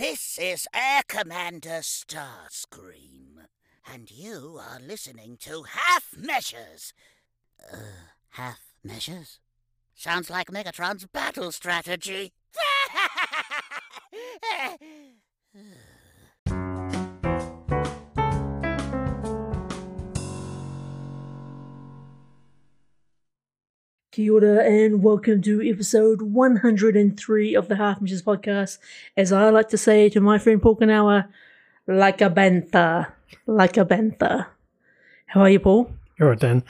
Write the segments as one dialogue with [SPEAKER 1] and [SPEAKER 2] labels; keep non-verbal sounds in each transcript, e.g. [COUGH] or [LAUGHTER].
[SPEAKER 1] This is Air Commander Starscream, and you are listening to Half Measures. Uh, half measures? Sounds like Megatron's battle strategy. [LAUGHS]
[SPEAKER 2] Kia ora and welcome to episode 103 of the Half Measures podcast. As I like to say to my friend Paul Kanawa, like a bantha, like a bantha. How are you, Paul?
[SPEAKER 3] You're Dan.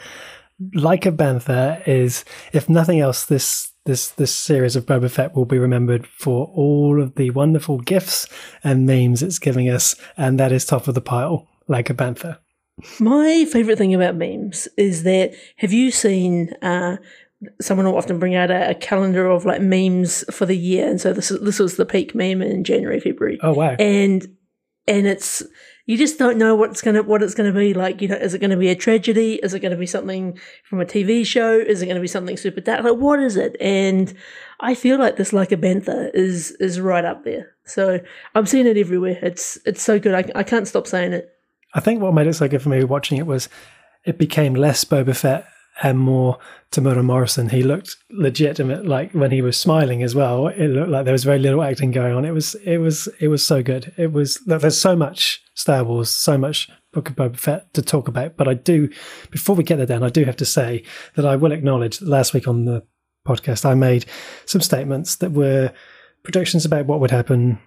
[SPEAKER 3] Like a Bantha is, if nothing else, this this this series of Boba Fett will be remembered for all of the wonderful gifts and memes it's giving us, and that is top of the pile. Like a Bantha.
[SPEAKER 2] My favourite thing about memes is that have you seen uh, someone will often bring out a, a, calendar of like memes for the year, and so this this was the peak meme in January, February.
[SPEAKER 3] Oh wow!
[SPEAKER 2] And and it's you just don't know what's gonna what it's gonna be like. You know, is it gonna be a tragedy? Is it gonna be something from a TV show? Is it gonna be something super dark? Like what is it? And I feel like this like a bantha is is right up there. So I'm seeing it everywhere. It's it's so good. I, I can't stop saying it.
[SPEAKER 3] I think what made it so good for me watching it was it became less Boba Fett and more to Temuera Morrison. He looked legitimate, like when he was smiling as well. It looked like there was very little acting going on. It was, it was, it was so good. It was. There's so much Star Wars, so much Book of Boba Fett to talk about. But I do, before we get there, Dan, I do have to say that I will acknowledge that last week on the podcast I made some statements that were predictions about what would happen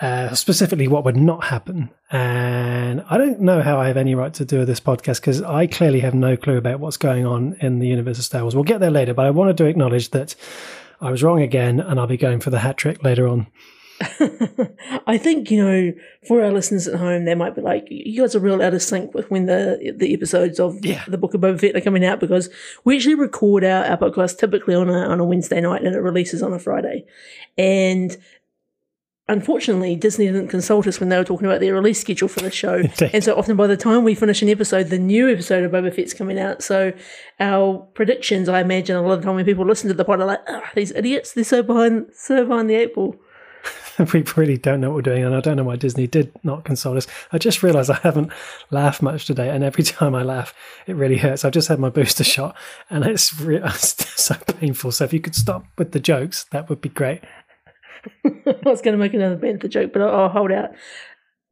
[SPEAKER 3] uh, specifically what would not happen. And I don't know how I have any right to do this podcast because I clearly have no clue about what's going on in the universe of Star Wars. We'll get there later, but I wanted to acknowledge that I was wrong again and I'll be going for the hat trick later on. [LAUGHS]
[SPEAKER 2] I think you know, for our listeners at home, they might be like, "You guys are real out of sync with when the the episodes of
[SPEAKER 3] yeah.
[SPEAKER 2] the Book of Boba Fett are coming out because we actually record our, our podcast typically on a on a Wednesday night and it releases on a Friday, and unfortunately, Disney didn't consult us when they were talking about their release schedule for the show. [LAUGHS] and so often by the time we finish an episode, the new episode of Boba Fett's coming out. So our predictions, I imagine a lot of the time when people listen to the pod are like, oh, these idiots, they're so behind, so behind the eight ball. [LAUGHS]
[SPEAKER 3] we really don't know what we're doing, and I don't know why Disney did not consult us. I just realised I haven't laughed much today, and every [LAUGHS] time I laugh, it really hurts. I've just had my booster shot, and it's, re- it's so painful. So if you could stop with the jokes, that would be great. [LAUGHS]
[SPEAKER 2] I was going to make another bantha joke, but I'll, hold out.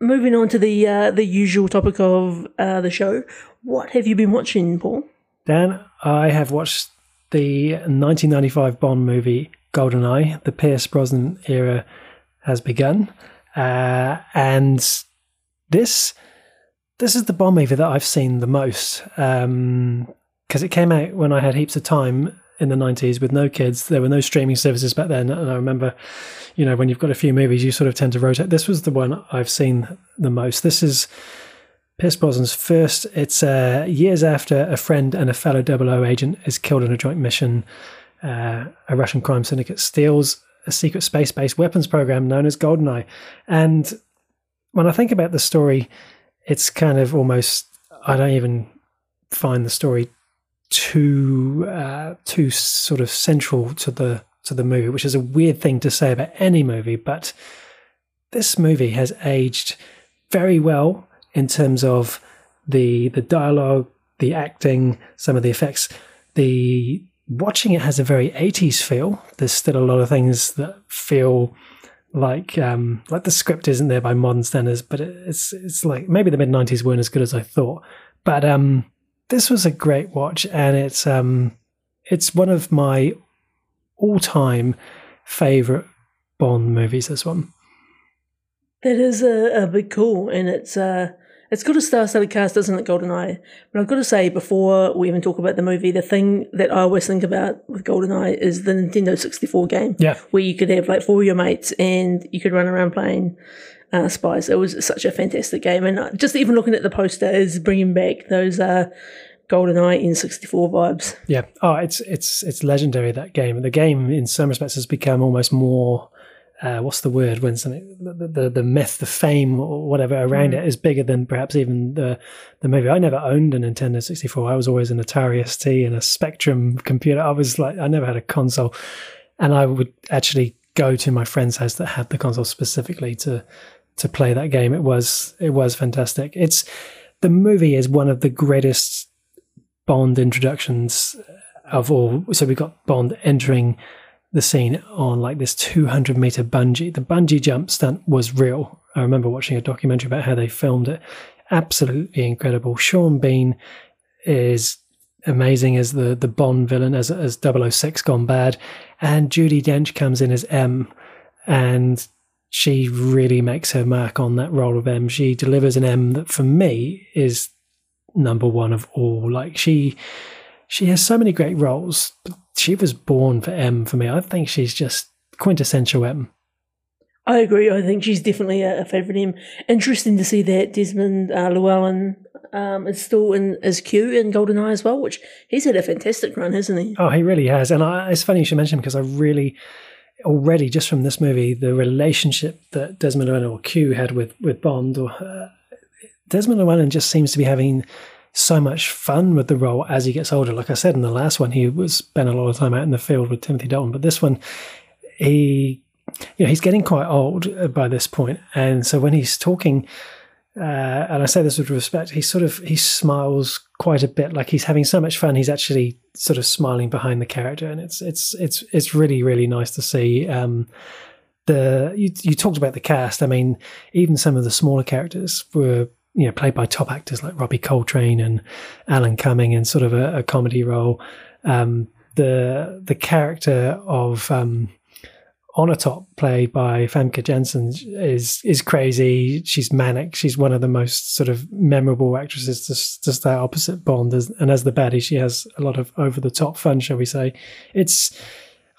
[SPEAKER 2] Moving on to the uh, the usual topic of uh, the show, what have you been watching, Paul?
[SPEAKER 3] Dan, I have watched the 1995 Bond movie GoldenEye. The Pierce Brosnan era has begun, uh, and this this is the Bond movie that I've seen the most because um, it came out when I had heaps of time in the 90s with no kids. There were no streaming services back then. And I remember, you know, when you've got a few movies, you sort of tend to rotate. This was the one I've seen the most. This is Pierce Brosnan's first. It's uh, years after a friend and a fellow 00 agent is killed in a joint mission. Uh, a Russian crime syndicate steals a secret space based weapons program known as GoldenEye. And when I think about the story, it's kind of almost, I don't even find the story too uh, too sort of central to the to the movie, which is a weird thing to say about any movie, but this movie has aged very well in terms of the the dialogue, the acting, some of the effects. The watching it has a very 80s feel. There's still a lot of things that feel like um, like the script isn't there by modern standards, but it's it's like maybe the mid 90s weren't as good as I thought. But um, this was a great watch, and it's um, it's one of my all-time favorite Bond movies. This one.
[SPEAKER 2] That is a, a big call, and it's uh, it's got a star-studded cast, doesn't it, GoldenEye? But I've got to say, before we even talk about the movie, the thing that I always think about with GoldenEye is the Nintendo 64 game.
[SPEAKER 3] Yeah.
[SPEAKER 2] Where you could have like four of your mates and you could run around playing uh, Spies. It was such a fantastic game, and uh, just even looking at the poster is bringing back those uh, GoldenEye N64 vibes.
[SPEAKER 3] Yeah. Oh, it's it's it's legendary that game. The game, in some respects, has become almost more. Uh, what's the word when something the, the, the myth, the fame, or whatever around mm. it is bigger than perhaps even the the movie. I never owned a Nintendo 64. I was always an Atari ST and a Spectrum computer. I was like, I never had a console, and I would actually go to my friend's house that had the console specifically to to play that game. It was it was fantastic. It's the movie is one of the greatest Bond introductions of all. So we've got Bond entering the scene on like this 200 meter bungee. The bungee jump stunt was real. I remember watching a documentary about how they filmed it. Absolutely incredible. Sean Bean is amazing as the the Bond villain as as 006 gone bad, and Judi Dench comes in as M, and she really makes her mark on that role of M. She delivers an M that for me is number one of all. Like she she has so many great roles. She was born for M for me. I think she's just quintessential M.
[SPEAKER 2] I agree. I think she's definitely a, a favourite M. Interesting to see that Desmond uh, Llewellyn um, is still in as Q in GoldenEye as well, which he's had a fantastic run, hasn't he?
[SPEAKER 3] Oh, he really has. And I, it's funny you should mention because I really already just from this movie the relationship that Desmond Llewellyn or Q had with with Bond or uh, Desmond Llewellyn just seems to be having so much fun with the role as he gets older. Like I said in the last one, he was spent a lot of time out in the field with Timothy Dalton, but this one, he, you know, he's getting quite old uh, by this point, and so when he's talking, uh, and I say this with respect, he sort of he smiles quite a bit, like he's having so much fun. He's actually sort of smiling behind the character, and it's it's it's it's really really nice to see. Um, the you, you talked about the cast. I mean, even some of the smaller characters were you know played by top actors like Robbie Coltrane and Alan Cumming in sort of a, a comedy role. Um, the the character of um, Onatopp, played by Famke Janssen, is is crazy. She's manic. She's one of the most sort of memorable actresses to, to stay opposite Bond. As, and as the baddie, she has a lot of over the top fun, shall we say? It's,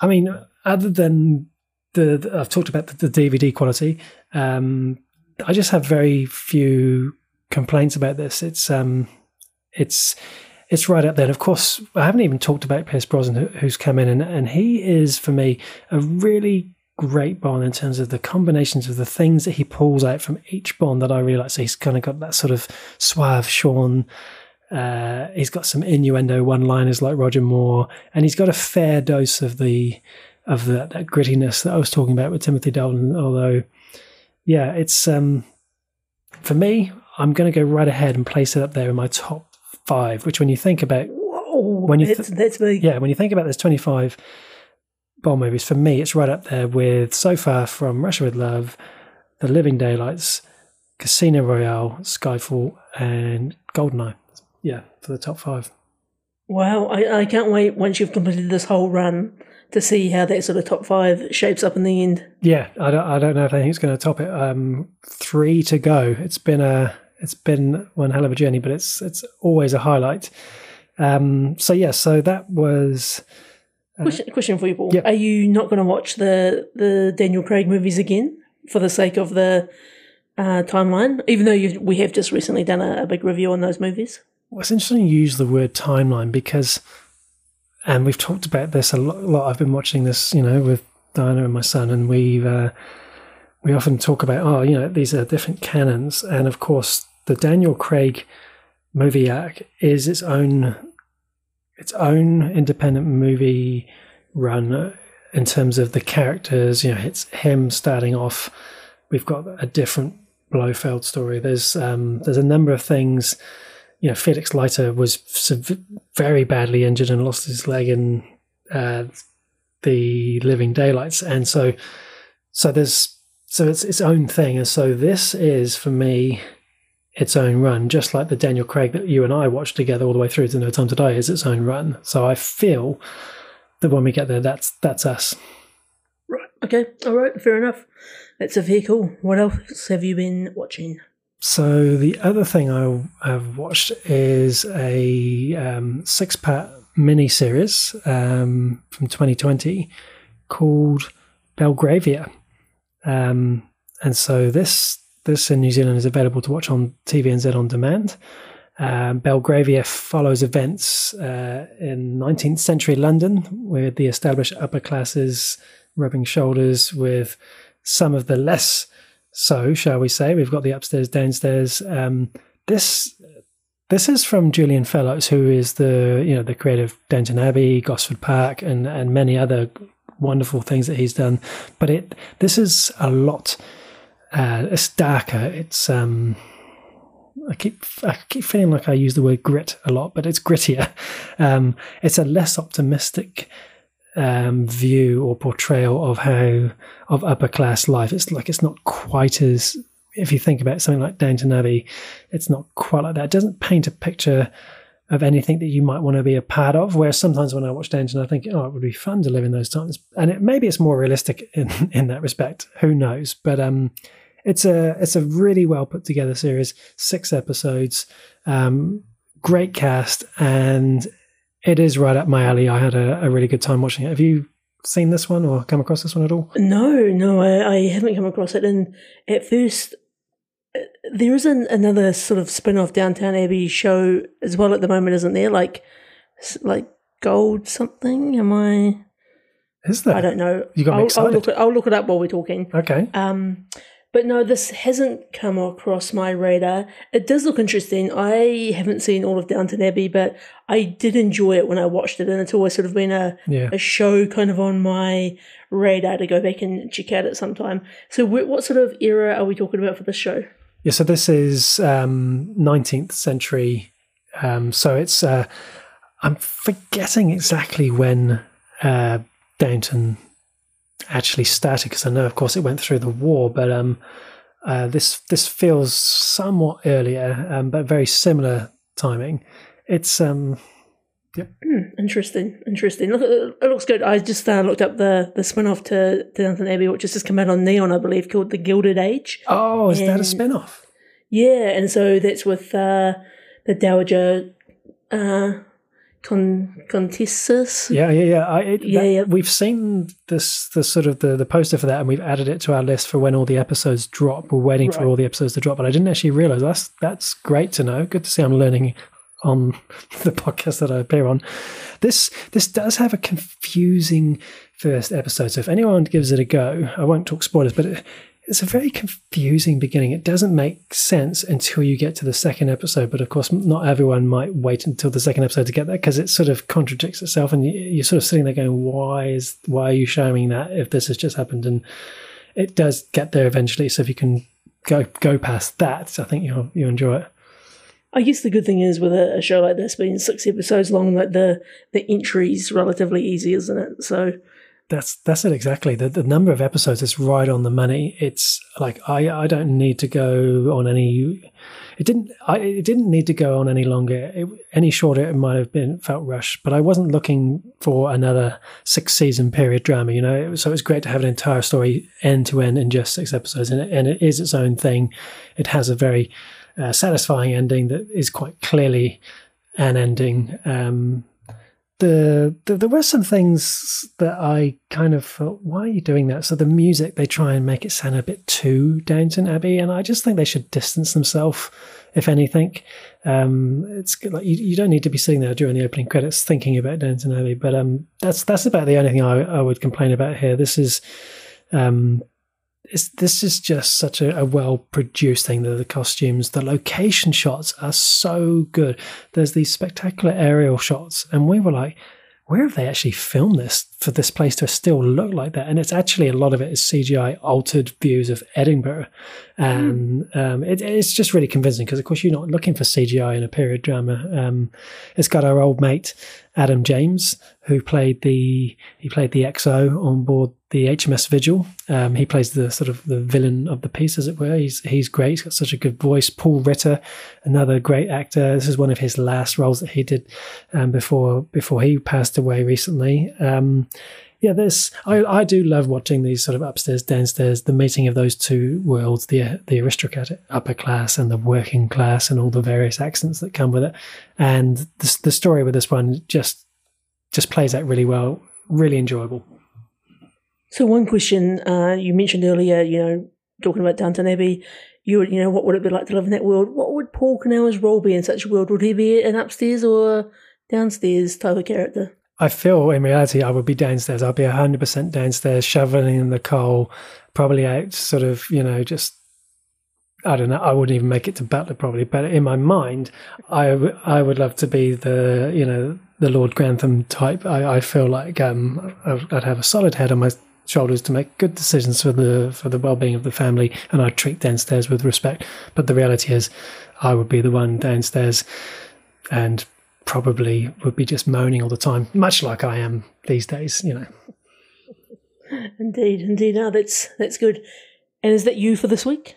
[SPEAKER 3] I mean, other than the, the I've talked about the, the DVD quality. Um, I just have very few complaints about this. It's um, it's it's right up there. And of course, I haven't even talked about Pierce Brosnan, who's come in, and, and he is for me a really great Bond in terms of the combinations of the things that he pulls out from each Bond that I really like. So he's kind of got that sort of suave Sean. Uh, he's got some innuendo one-liners like Roger Moore, and he's got a fair dose of the of the, that grittiness that I was talking about with Timothy Dalton. Although, yeah, it's um, for me, I'm going to go right ahead and place it up there in my top five. Which, when you think about,
[SPEAKER 2] Whoa,
[SPEAKER 3] when you
[SPEAKER 2] that's,
[SPEAKER 3] th-
[SPEAKER 2] that's me.
[SPEAKER 3] yeah, when you think about this 25 Bond movies, for me, it's right up there with so far from Russia with Love, The Living Daylights, Casino Royale, Skyfall, and Goldeneye. Yeah, for the top five.
[SPEAKER 2] Wow, I, I can't wait once you've completed this whole run to see how that sort of top five shapes up in the end.
[SPEAKER 3] Yeah, I don't, I don't know if anything's going to top it. Um, three to go. It's been a, it's been one hell of a journey, but it's, it's always a highlight. Um, so yeah, so that was.
[SPEAKER 2] Question, question for you, Paul.
[SPEAKER 3] Yep.
[SPEAKER 2] Are you not going to watch the the Daniel Craig movies again for the sake of the uh, timeline? Even though we have just recently done a, a big review on those movies.
[SPEAKER 3] Well, it's interesting you use the word timeline because, and we've talked about this a lot. lot. I've been watching this, you know, with Diana and my son, and we've uh, we often talk about, oh, you know, these are different canons, and of course, the Daniel Craig movie arc is its own its own independent movie run in terms of the characters. You know, it's him starting off. We've got a different Blofeld story. There's um, there's a number of things you know, Felix Leiter was very badly injured and lost his leg in uh, the Living Daylights, and so so there's so it's its own thing, and so this is for me its own run, just like the Daniel Craig that you and I watched together all the way through to No Time to Die is its own run. So I feel that when we get there, that's that's us.
[SPEAKER 2] Right. Okay. All right. Fair enough. That's a vehicle. What else have you been watching?
[SPEAKER 3] So the other thing I have watched is a um, six-part mini-series um, from 2020 called Belgravia, um, and so this this in New Zealand is available to watch on TVNZ on demand. Um, Belgravia follows events uh, in 19th century London, with the established upper classes rubbing shoulders with some of the less so, shall we say? We've got the upstairs, downstairs. Um, this this is from Julian Fellowes, who is the you know the creator of Downton Abbey, Gosford Park, and and many other wonderful things that he's done. But it this is a lot. Uh, it's darker. It's um, I keep I keep feeling like I use the word grit a lot, but it's grittier. [LAUGHS] Um, it's a less optimistic um, view or portrayal of how of upper class life. It's like it's not quite as if you think about something like Downton Abbey, it's not quite like that. It doesn't paint a picture of anything that you might want to be a part of. Whereas sometimes when I watch Downton, I think, oh, it would be fun to live in those times, and it, maybe it's more realistic [LAUGHS] in in that respect. Who knows? But um, it's a it's a really well put together series, six episodes, um, great cast, and it is right up my alley. I had a, a, really good time watching it. Have you seen this one or come across this one at all?
[SPEAKER 2] No, no, I, I haven't come across it. And at first, there is an, another sort of spin off Downton Abbey show as well at the moment, isn't there? Like, like Gold something? Am I?
[SPEAKER 3] Is there?
[SPEAKER 2] I don't know.
[SPEAKER 3] You got me
[SPEAKER 2] I'll,
[SPEAKER 3] excited.
[SPEAKER 2] I'll look, it, I'll look it up while we're talking.
[SPEAKER 3] Okay.
[SPEAKER 2] Um, but no, this hasn't come across my radar. It does look interesting. I haven't seen all of Downton Abbey, but I did enjoy it when I watched it, and it's always sort of been a
[SPEAKER 3] Yeah.
[SPEAKER 2] a show kind of on my radar to go back and check out at some time. So, what sort of era are we talking about for this show?
[SPEAKER 3] Yeah, so this is um, 19th century. Um, so it's, uh, I'm forgetting exactly when uh, Downton actually started because I know, of course, it went through the war, but um, uh, this this feels somewhat earlier, um, but very similar timing. It's um,
[SPEAKER 2] Hmm, interesting, interesting. Look, it looks good. I just uh, looked up the the spin off to, to Downton Abbey, which has just come out on Neon, I believe, called The Gilded Age.
[SPEAKER 3] oh, is that a
[SPEAKER 2] And-
[SPEAKER 3] spin off?
[SPEAKER 2] Yeah, and so that's with uh, the Dowager uh, Con Contessus.
[SPEAKER 3] Yeah, yeah, yeah. I, it,
[SPEAKER 2] Yeah,
[SPEAKER 3] that-
[SPEAKER 2] yeah.
[SPEAKER 3] We've seen this, the sort of the, the poster for that, and we've added it to our list for when all the episodes drop. We're waiting for all the episodes to drop, but I didn't actually realize that's that's great to know. Good to see I'm learning on [LAUGHS] the podcast that I appear on. This this does have a confusing first episode. So if anyone gives it a go, I won't talk spoilers, but it, it's a very confusing beginning. It doesn't make sense until you get to the second episode. But of course, not everyone might wait until the second episode to get there because it sort of contradicts itself, and you, you're sort of sitting there going, "Why is why are you showing that if this has just happened?" And it does get there eventually. So if you can go go past that, I think you'll you enjoy it.
[SPEAKER 2] I guess the good thing is with a, a show like this being six episodes long, that the the entry's relatively easy, isn't it? So
[SPEAKER 3] That's that's it exactly. The the number of episodes is right on the money. It's like I I don't need to go on any. It didn't. I it didn't need to go on any longer. It, any shorter, it might have been felt rushed. But I wasn't looking for another six season period drama. You know, so it was great to have an entire story end to end in just six episodes, and it, and it is its own thing. It has a very satisfying ending that is quite clearly an ending. Um, the, the there were some things that I kind of thought, why are you doing that? So the music they try and make it sound a bit too Downton Abbey, and I just think they should distance themselves, if anything. Um, it's like you, you don't need to be sitting there during the opening credits thinking about Downton Abbey, but um, that's that's about the only thing I, I would complain about here. This is um, this is just such a, a well produced thing. The, the costumes, the location shots are so good. There's these spectacular aerial shots, and we were like, where have they actually filmed this for this place to still look like that? And it's actually a lot of it is CGI altered views of Edinburgh, and um, it, it's just really convincing because, of course, you're not looking for CGI in a period drama. Um, it's got our old mate Adam James, who played the he played the XO on board the HMS Vigil. Um, he plays the sort of the villain of the piece, as it were. He's he's great. He's got such a good voice. Paul Ritter, another great actor. This is one of his last roles that he did um, before before he passed away recently. Um, yeah, this I, I do love watching these sort of upstairs downstairs the meeting of those two worlds the the aristocratic upper class and the working class and all the various accents that come with it and the, the story with this one just just plays out really well really enjoyable
[SPEAKER 2] So one question uh, you mentioned earlier, you know, talking about Downton Abbey, you you know, what would it be like to live in that world? What would Paul Cannell's role be in such a world? Would he be an upstairs or downstairs type of character?
[SPEAKER 3] I feel in reality I would be downstairs. I'd be hundred percent downstairs, shoveling in the coal, probably out, sort of, you know, just I don't know. I wouldn't even make it to Butler probably, but in my mind, I, w- I would love to be the you know the Lord Grantham type. I, I feel like um, I'd have a solid head on my shoulders to make good decisions for the for the well being of the family, and I'd treat downstairs with respect. But the reality is, I would be the one downstairs, and probably would be just moaning all the time, much like I am these days. You know.
[SPEAKER 2] Indeed, indeed. No, that's that's good. And is that you for this week?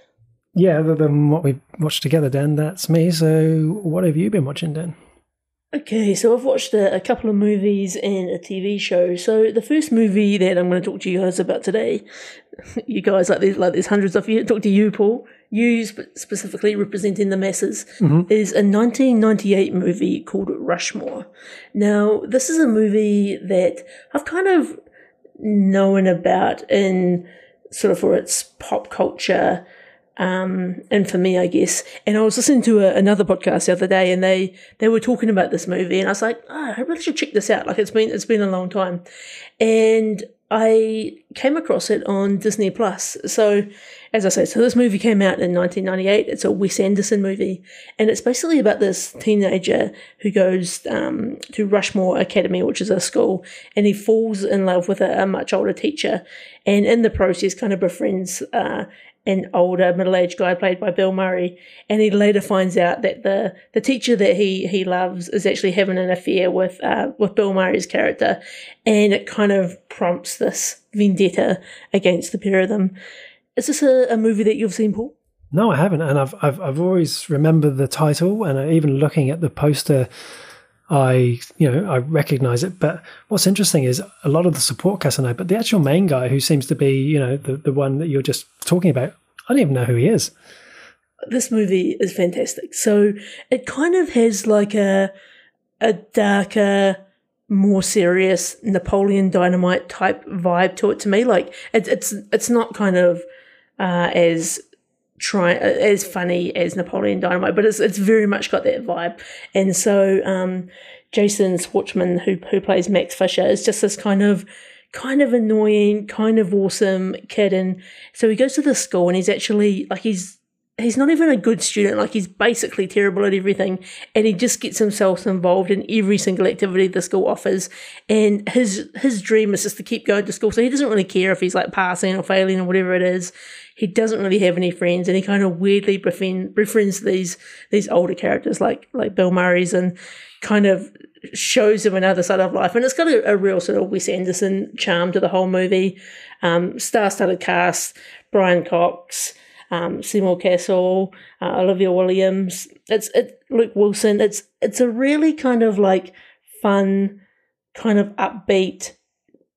[SPEAKER 3] Yeah, other than what we watched together, Dan, that's me. So, what have you been watching, Dan?
[SPEAKER 2] Okay, so I've watched a, a, couple of movies and a TV show. So the first movie that I'm going to talk to you guys about today, [LAUGHS] you guys like there's like there's hundreds of you. Talk to you, Paul. You sp- specifically representing the masses mm-hmm. is a 1998 movie called Rushmore. Now this is a movie that I've kind of known about in sort of for its pop culture um, and for me, I guess. And I was listening to a, another podcast the other day, and they they were talking about this movie, and I was like, oh, I really should check this out. Like it's been it's been a long time, and I came across it on Disney Plus. So, as I say, so this movie came out in 1998. It's a Wes Anderson movie, and it's basically about this teenager who goes um, to Rushmore Academy, which is a school, and he falls in love with a, a much older teacher, and in the process, kind of befriends uh, an older middle-aged guy played by Bill Murray, and he later finds out that the the teacher that he he loves is actually having an affair with uh, with Bill Murray's character, and it kind of prompts this vendetta against the pair of them. Is this a, a movie that you've seen, Paul?
[SPEAKER 3] No, I haven't, and I've I've I've always remembered the title, and even looking at the poster. I, you know, I recognize it. But what's interesting is a lot of the support cast I know, but the actual main guy who seems to be, you know, the, the one that you're just talking about, I don't even know who he is.
[SPEAKER 2] This movie is fantastic. So it kind of has like a a darker, more serious Napoleon Dynamite type vibe to it to me. Like it, it's it's not kind of uh, as try as funny as Napoleon Dynamite, but it's it's very much got that vibe. And so um, Jason Schwartzman, who who plays Max Fisher, is just this kind of kind of annoying, kind of awesome kid. And so he goes to the school and he's actually like he's he's not even a good student. Like he's basically terrible at everything, and he just gets himself involved in every single activity the school offers. And his his dream is just to keep going to school. So he doesn't really care if he's like passing or failing or whatever it is he doesn't really have any friends, and he kind of weirdly befriend, befriends these these older characters like like Bill Murray's, and kind of shows him another side of life. And it's got a, a real sort of Wes Anderson charm to the whole movie. Um, star-studded cast: Brian Cox. Um, Seymour Cassel, uh, Olivia Williams. It's it Luke Wilson. It's it's a really kind of like fun, kind of upbeat,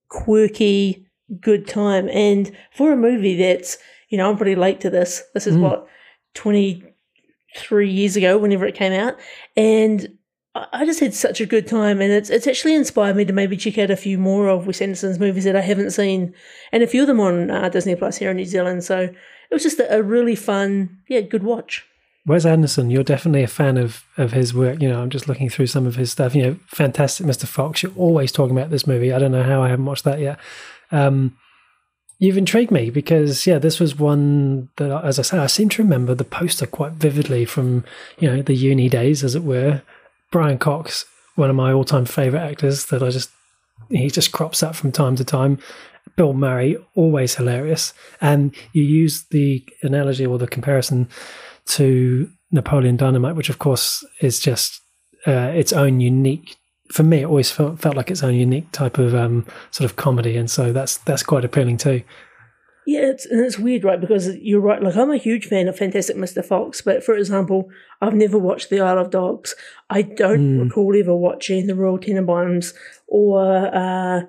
[SPEAKER 2] quirky, good time. And for a movie that's you know, I'm pretty late to this. This is mm. what, 23 years ago, whenever it came out. And I just had such a good time, and it's it's actually inspired me to maybe check out a few more of Wes Anderson's movies that I haven't seen, and a few of them on uh, Disney Plus here in New Zealand. So it was just a, a, really fun, yeah, good watch.
[SPEAKER 3] Wes Anderson, you're definitely a fan of of his work. You know, I'm just looking through some of his stuff. You know, fantastic, Mr. Fox. You're always talking about this movie. I don't know how I haven't watched that yet. Um, you've intrigued me because yeah, this was one that, as I say, I seem to remember the poster quite vividly from you know the uni days, as it were. Brian Cox, one of my all-time favorite actors, that I just he just crops up from time to time. Bill Murray, always hilarious, and you use the analogy or the comparison to Napoleon Dynamite, which of course is just uh, its own unique for me, it always felt, felt like its own unique type of um, sort of comedy, and so that's that's quite appealing too.
[SPEAKER 2] Yeah, it's and it's weird, right? Because you're right. Like I'm a huge fan of Fantastic Mr. Fox, but for example, I've never watched The Isle of Dogs. I don't mm. recall ever watching The Royal Tenenbaums or uh,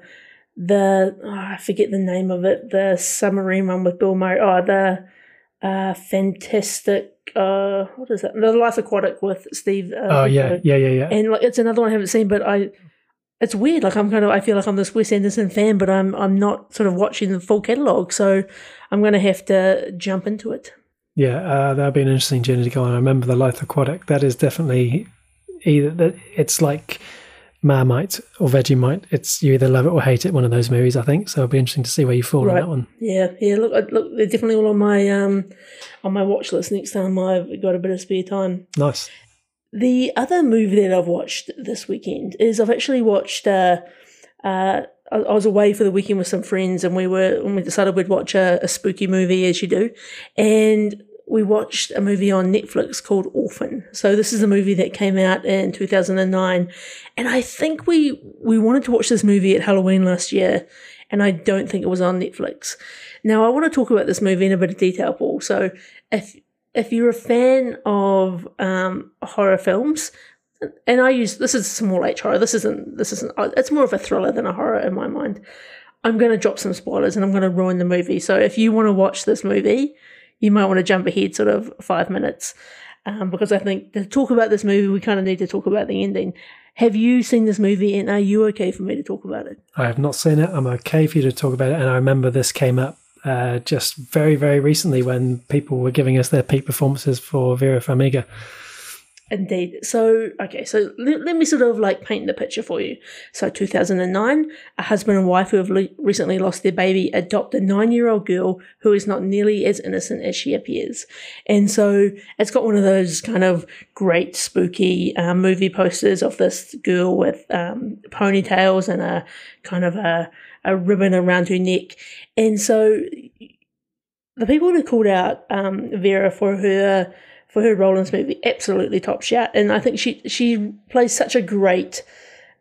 [SPEAKER 2] the oh, I forget the name of it, the submarine one with Bill Murray. Oh, the uh, Fantastic uh what is that? The Life Aquatic with Steve.
[SPEAKER 3] Uh, oh yeah, yeah, yeah, yeah.
[SPEAKER 2] And like it's another one I haven't seen, but I it's weird. Like I'm kind of I feel like I'm this Wes Anderson fan, but I'm I'm not sort of watching the full catalog, so I'm going to have to jump into it.
[SPEAKER 3] Yeah, uh, that'd be an interesting journey to go on. I remember the Life Aquatic. That is definitely either that it's like Marmite or Vegemite. It's you either love it or hate it. One of those movies, I think. So it'll be interesting to see where you fall on that one.
[SPEAKER 2] Yeah, yeah. Look, look, they're definitely all on my um on my watch list. Next time I've got a bit of spare time.
[SPEAKER 3] Nice.
[SPEAKER 2] The other movie that I've watched this weekend is I've actually watched. Uh, uh, I I was away for the weekend with some friends, and we were and we decided we'd watch a, a spooky movie as you do, and we watched a movie on Netflix called Orphan. So this is a movie that came out in 2009, and I think we we wanted to watch this movie at Halloween last year, and I don't think it was on Netflix. Now I want to talk about this movie in a bit of detail, Paul. So if if you're a fan of um, horror films, and I use this is small H horror. This isn't this isn't. It's more of a thriller than a horror in my mind. I'm going to drop some spoilers and I'm going to ruin the movie. So if you want to watch this movie, you might want to jump ahead sort of five minutes, um, because I think to talk about this movie, we kind of need to talk about the ending. Have you seen this movie, and are you okay for me to talk about it?
[SPEAKER 3] I have not seen it. I'm okay for you to talk about it. And I remember this came up uh, just very, very recently when people were giving us their peak performances for Vera Farmiga.
[SPEAKER 2] Indeed. So, okay, so let, let me sort of like paint the picture for you. So, 2009, a husband and wife who have le- recently lost their baby adopt a nine year old girl who is not nearly as innocent as she appears. And so, it's got one of those kind of great spooky um, movie posters of this girl with um, ponytails and a kind of a, a ribbon around her neck. And so, the people who called out um, Vera for her for her role in this movie absolutely top shot, and I think she she plays such a great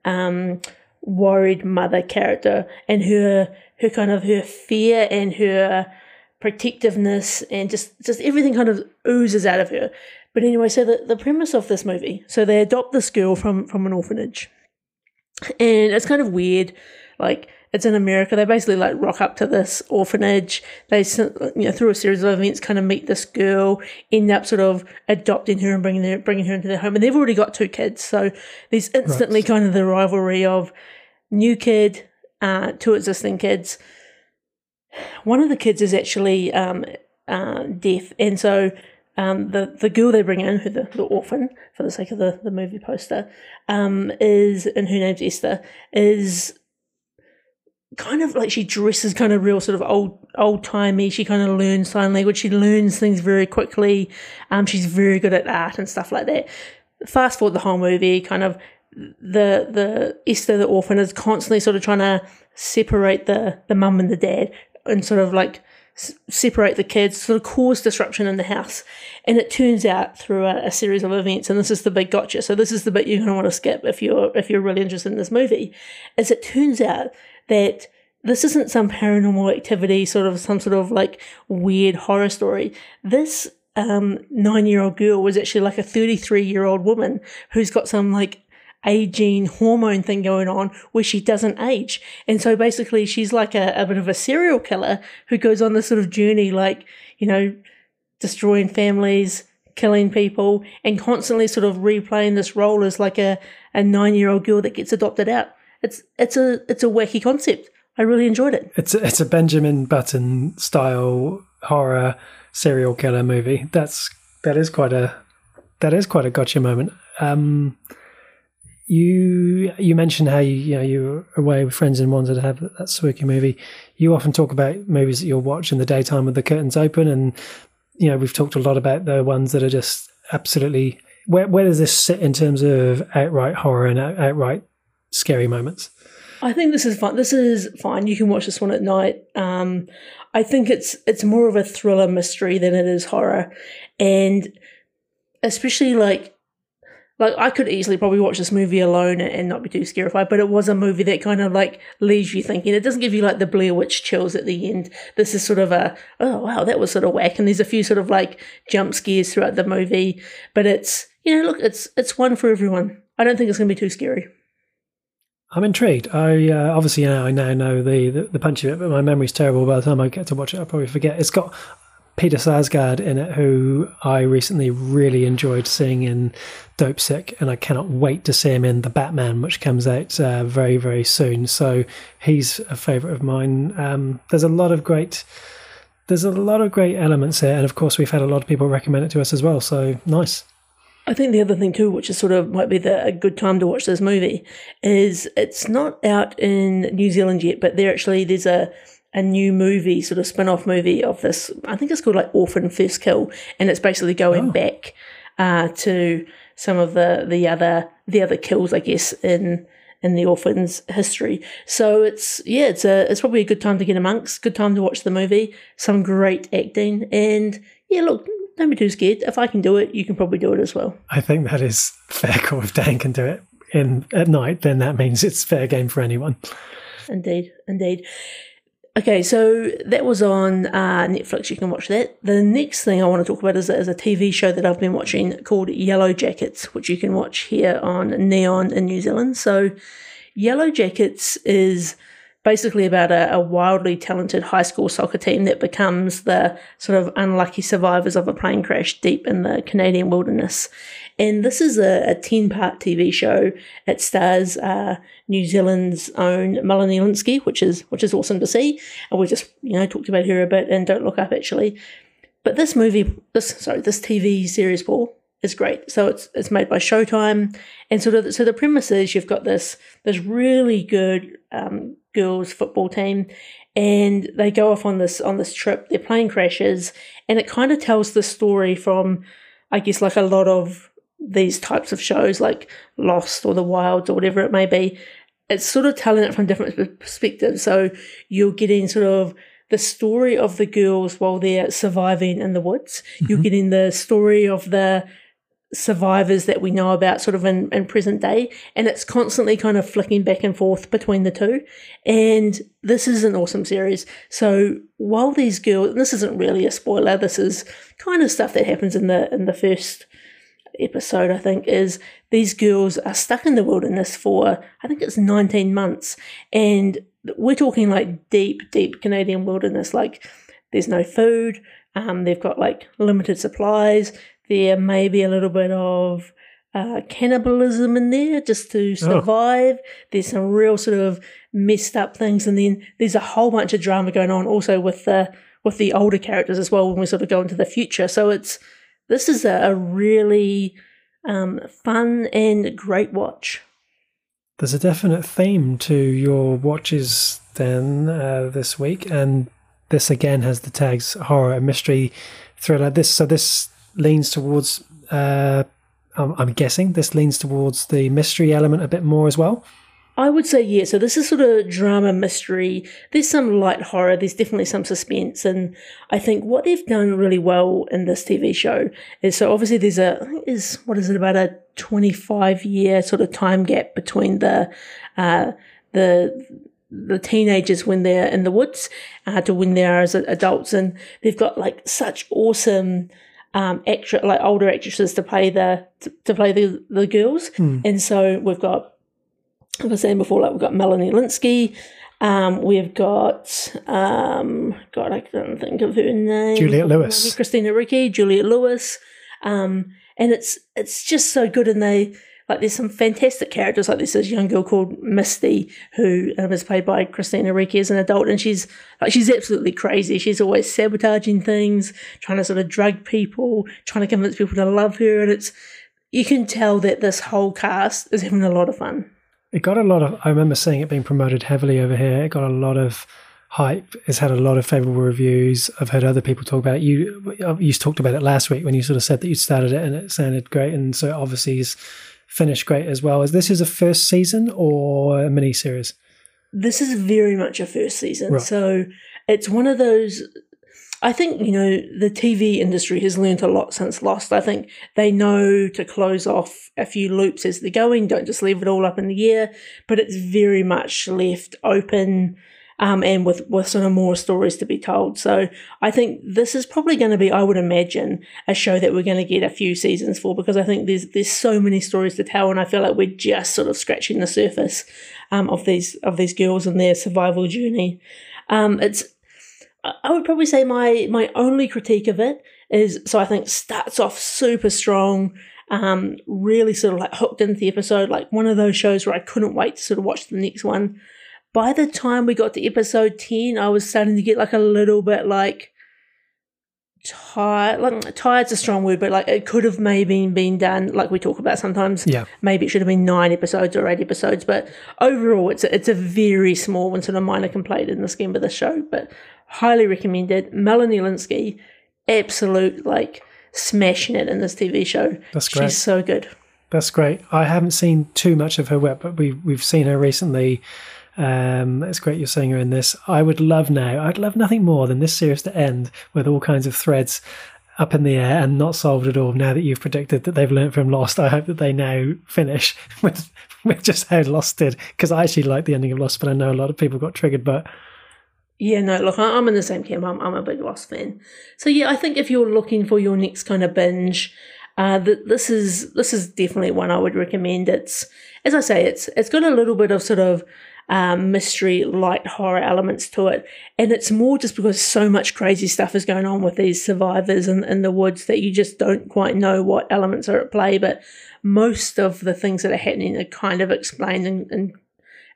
[SPEAKER 2] um, worried mother character, and her her kind of her fear and her protectiveness and just just everything kind of oozes out of her. But anyway, so the, the premise of this movie, so they adopt this girl from from an orphanage, and it's kind of weird, like it's in America. They basically like rock up to this orphanage. They, you know, through a series of events, kind of meet this girl, end up sort of adopting her and bringing her, bringing her into their home. And they've already got two kids, so there's instantly kind of the rivalry of new kid, uh, two existing kids. One of the kids is actually um, uh, deaf, and so um, the the girl they bring in, who the, the orphan, for the sake of the, the movie poster, um, is and her name's Esther, is kind of like she dresses kind of real sort of old old timey. She kind of learns sign language. She learns things very quickly. Um, she's very good at art and stuff like that. Fast forward the whole movie, kind of the the Esther the orphan is constantly sort of trying to separate the the mum and the dad and sort of like separate the kids, sort of cause disruption in the house. And it turns out through a, a series of events, and this is the big gotcha. So this is the bit you're going to want to skip if you're if you're really interested in this movie. Is it turns out that this isn't some paranormal activity, sort of some sort of like weird horror story. This um, nine year old girl was actually like a 33 year old woman who's got some like aging hormone thing going on where she doesn't age. And so basically she's like a, a bit of a serial killer who goes on this sort of journey, like, you know, destroying families, killing people, and constantly sort of replaying this role as like a, a nine year old girl that gets adopted out. It's it's a it's a wacky concept. I really enjoyed it.
[SPEAKER 3] It's a, it's a Benjamin Button style horror serial killer movie. That's that is quite a that is quite a gotcha moment. Um, you you mentioned how you you know you were away with friends and wanted to have that spooky movie. You often talk about movies that you'll watch in the daytime with the curtains open, and you know we've talked a lot about the ones that are just absolutely. Where where does this sit in terms of outright horror and outright scary moments?
[SPEAKER 2] I think this is fine. This is fine. You can watch this one at night. Um, I think it's it's more of a thriller mystery than it is horror, and especially like like I could easily probably watch this movie alone and, not be too scarified. But it was a movie that kind of like leaves you thinking. It doesn't give you like the Blair Witch chills at the end. This is sort of a oh wow that was sort of whack, and there's a few sort of like jump scares throughout the movie. But it's you know look it's it's one for everyone. I don't think it's going to be too scary.
[SPEAKER 3] I'm intrigued. I uh, obviously now I now know the, the the punch of it, but my memory's terrible. By the time I get to watch it, I'll probably forget. It's got Peter Sarsgaard in it, who I recently really enjoyed seeing in Dope Sick, and I cannot wait to see him in The Batman, which comes out uh, very very soon. So he's a favourite of mine. Um, there's a lot of great. There's a lot of great elements here, and of course, we've had a lot of people recommend it to us as well. So nice.
[SPEAKER 2] I think the other thing too, which is sort of might be the, a good time to watch this movie, is it's not out in New Zealand yet, but there actually there's a a new movie, sort of spin off movie of this. I think it's called like Orphan First Kill, and it's basically going
[SPEAKER 3] Oh.
[SPEAKER 2] back uh, to some of the the other the other kills, I guess, in in the orphans' history. So it's yeah, it's a it's probably a good time to get amongst. Good time to watch the movie. Some great acting, and yeah, look, don't be too scared. If I can do it, you can probably do it as well.
[SPEAKER 3] I think that is fair call. If Dan can do it in at night, then that means it's fair game for anyone.
[SPEAKER 2] Indeed, indeed. Okay, so that was on uh, Netflix. You can watch that. The next thing I want to talk about is, is a TV show that I've been watching called Yellow Jackets, which you can watch here on Neon in New Zealand. So, Yellow Jackets is basically about a, a wildly talented high school soccer team that becomes the sort of unlucky survivors of a plane crash deep in the Canadian wilderness. And this is a, a 10 part TV show. It stars uh, New Zealand's own Melanie Lynskey, which is which is awesome to see. And we just, you know, talked about her a bit and Don't Look Up actually. But this movie, this sorry, this TV series, Paul, is great. So it's it's made by Showtime, and sort of so the premise is you've got this this really good um, girls football team, and they go off on this on this trip. Their plane crashes, and it kind of tells the story from, I guess, like a lot of these types of shows, like Lost or The Wilds or whatever it may be. It's sort of telling it from different perspectives. So you're getting sort of the story of the girls while they're surviving in the woods. You're mm-hmm. getting the story of the survivors that we know about sort of in, in present day and it's constantly kind of flicking back and forth between the two. And this is an awesome series. So while these girls and this isn't really a spoiler this is kind of stuff that happens in the in the first episode i think is these girls are stuck in the wilderness for i think it's 19 months. And we're talking like deep deep canadian wilderness. Like there's no food um, they've got like limited supplies there may be a little bit of uh, cannibalism in there just to survive. There's some real sort of messed up things, and then there's a whole bunch of drama going on also with the with the older characters as well when we sort of go into the future. So it's this is a, a really um, fun and great watch.
[SPEAKER 3] There's a definite theme to your watches then uh, this week, and this again has the tags horror and mystery thriller. This so this leans towards. Uh, I'm, I'm guessing this leans towards the mystery element a bit more as well.
[SPEAKER 2] I would say yeah. So this is sort of drama mystery. There's some light horror. There's definitely some suspense, and I think what they've done really well in this TV show is so obviously there's a is what is it about a 25 year sort of time gap between the uh, the the teenagers when they're in the woods uh, to when they are as adults, and they've got like such awesome um, actor like older actresses to play the to, to play the the girls, and so we've got like I was saying before, like we've got Melanie Lynskey, um, we've got um, God, I can't think of her name.
[SPEAKER 3] Juliette Lewis.
[SPEAKER 2] Christina Ricci, Juliette Lewis, um, and it's it's just so good, and they like there's some fantastic characters. Like there's this young girl called Misty who um, is played by Christina Ricci as an adult, and she's like she's absolutely crazy. She's always sabotaging things, trying to sort of drug people, trying to convince people to love her, and it's you can tell that this whole cast is having a lot of fun.
[SPEAKER 3] It got a lot of. I remember seeing it being promoted heavily over here. It got a lot of hype. It's had a lot of favorable reviews. I've heard other people talk about it. You you talked about it last week when you sort of said that you started it and it sounded great, and so obviously it's finished great as well. Is this is a first season or a mini series?
[SPEAKER 2] this is very much a first season.
[SPEAKER 3] Right.
[SPEAKER 2] So it's one of those. I think, you know, the TV industry has learnt a lot since Lost. I think they know to close off a few loops as they're going, don't just leave it all up in the air, but it's very much left open um, and with, with sort of more stories to be told. So I think this is probably going to be, I would imagine, a show that we're going to get a few seasons for because I think there's there's so many stories to tell, and I feel like we're just sort of scratching the surface um, of these of these girls and their survival journey. Um, it's I- would probably say my my only critique of it is so I think starts off super strong. Um, really sort of like hooked into the episode, like one of those shows where I couldn't wait to sort of watch the next one by the time we got to episode 10, I was starting to get like a little bit like tired. Like tired's a strong word, but like it could have maybe been done. Like we talk about sometimes.
[SPEAKER 3] Yeah.
[SPEAKER 2] Maybe it should have been nine episodes or eight episodes, but overall, it's a, it's a very small and sort of minor complaint in the scheme of the show. But highly recommended. Melanie Lynskey, absolute like smashing it in this TV show.
[SPEAKER 3] That's great.
[SPEAKER 2] She's so good.
[SPEAKER 3] That's great. I haven't seen too much of her work, but we we've seen her recently. Um, it's great you're seeing her in this. I would love now. I'd love nothing more than this series to end with all kinds of threads up in the air and not solved at all. Now that you've predicted that they've learned from Lost, I hope that they now finish [LAUGHS] with with just how Lost did. Because I actually like the ending of Lost, but I know a lot of people got triggered. But
[SPEAKER 2] Yeah, no, look, I'm in the same camp. I'm, I'm a big Lost fan. So yeah, I think if you're looking for your next kind of binge, uh, th- this is this is definitely one I would recommend. It's as I say, it's it's got a little bit of sort of um, mystery, light horror elements to it, and it's more just because so much crazy stuff is going on with these survivors in, in the woods that you just don't quite know what elements are at play. But most of the things that are happening are kind of explained in, in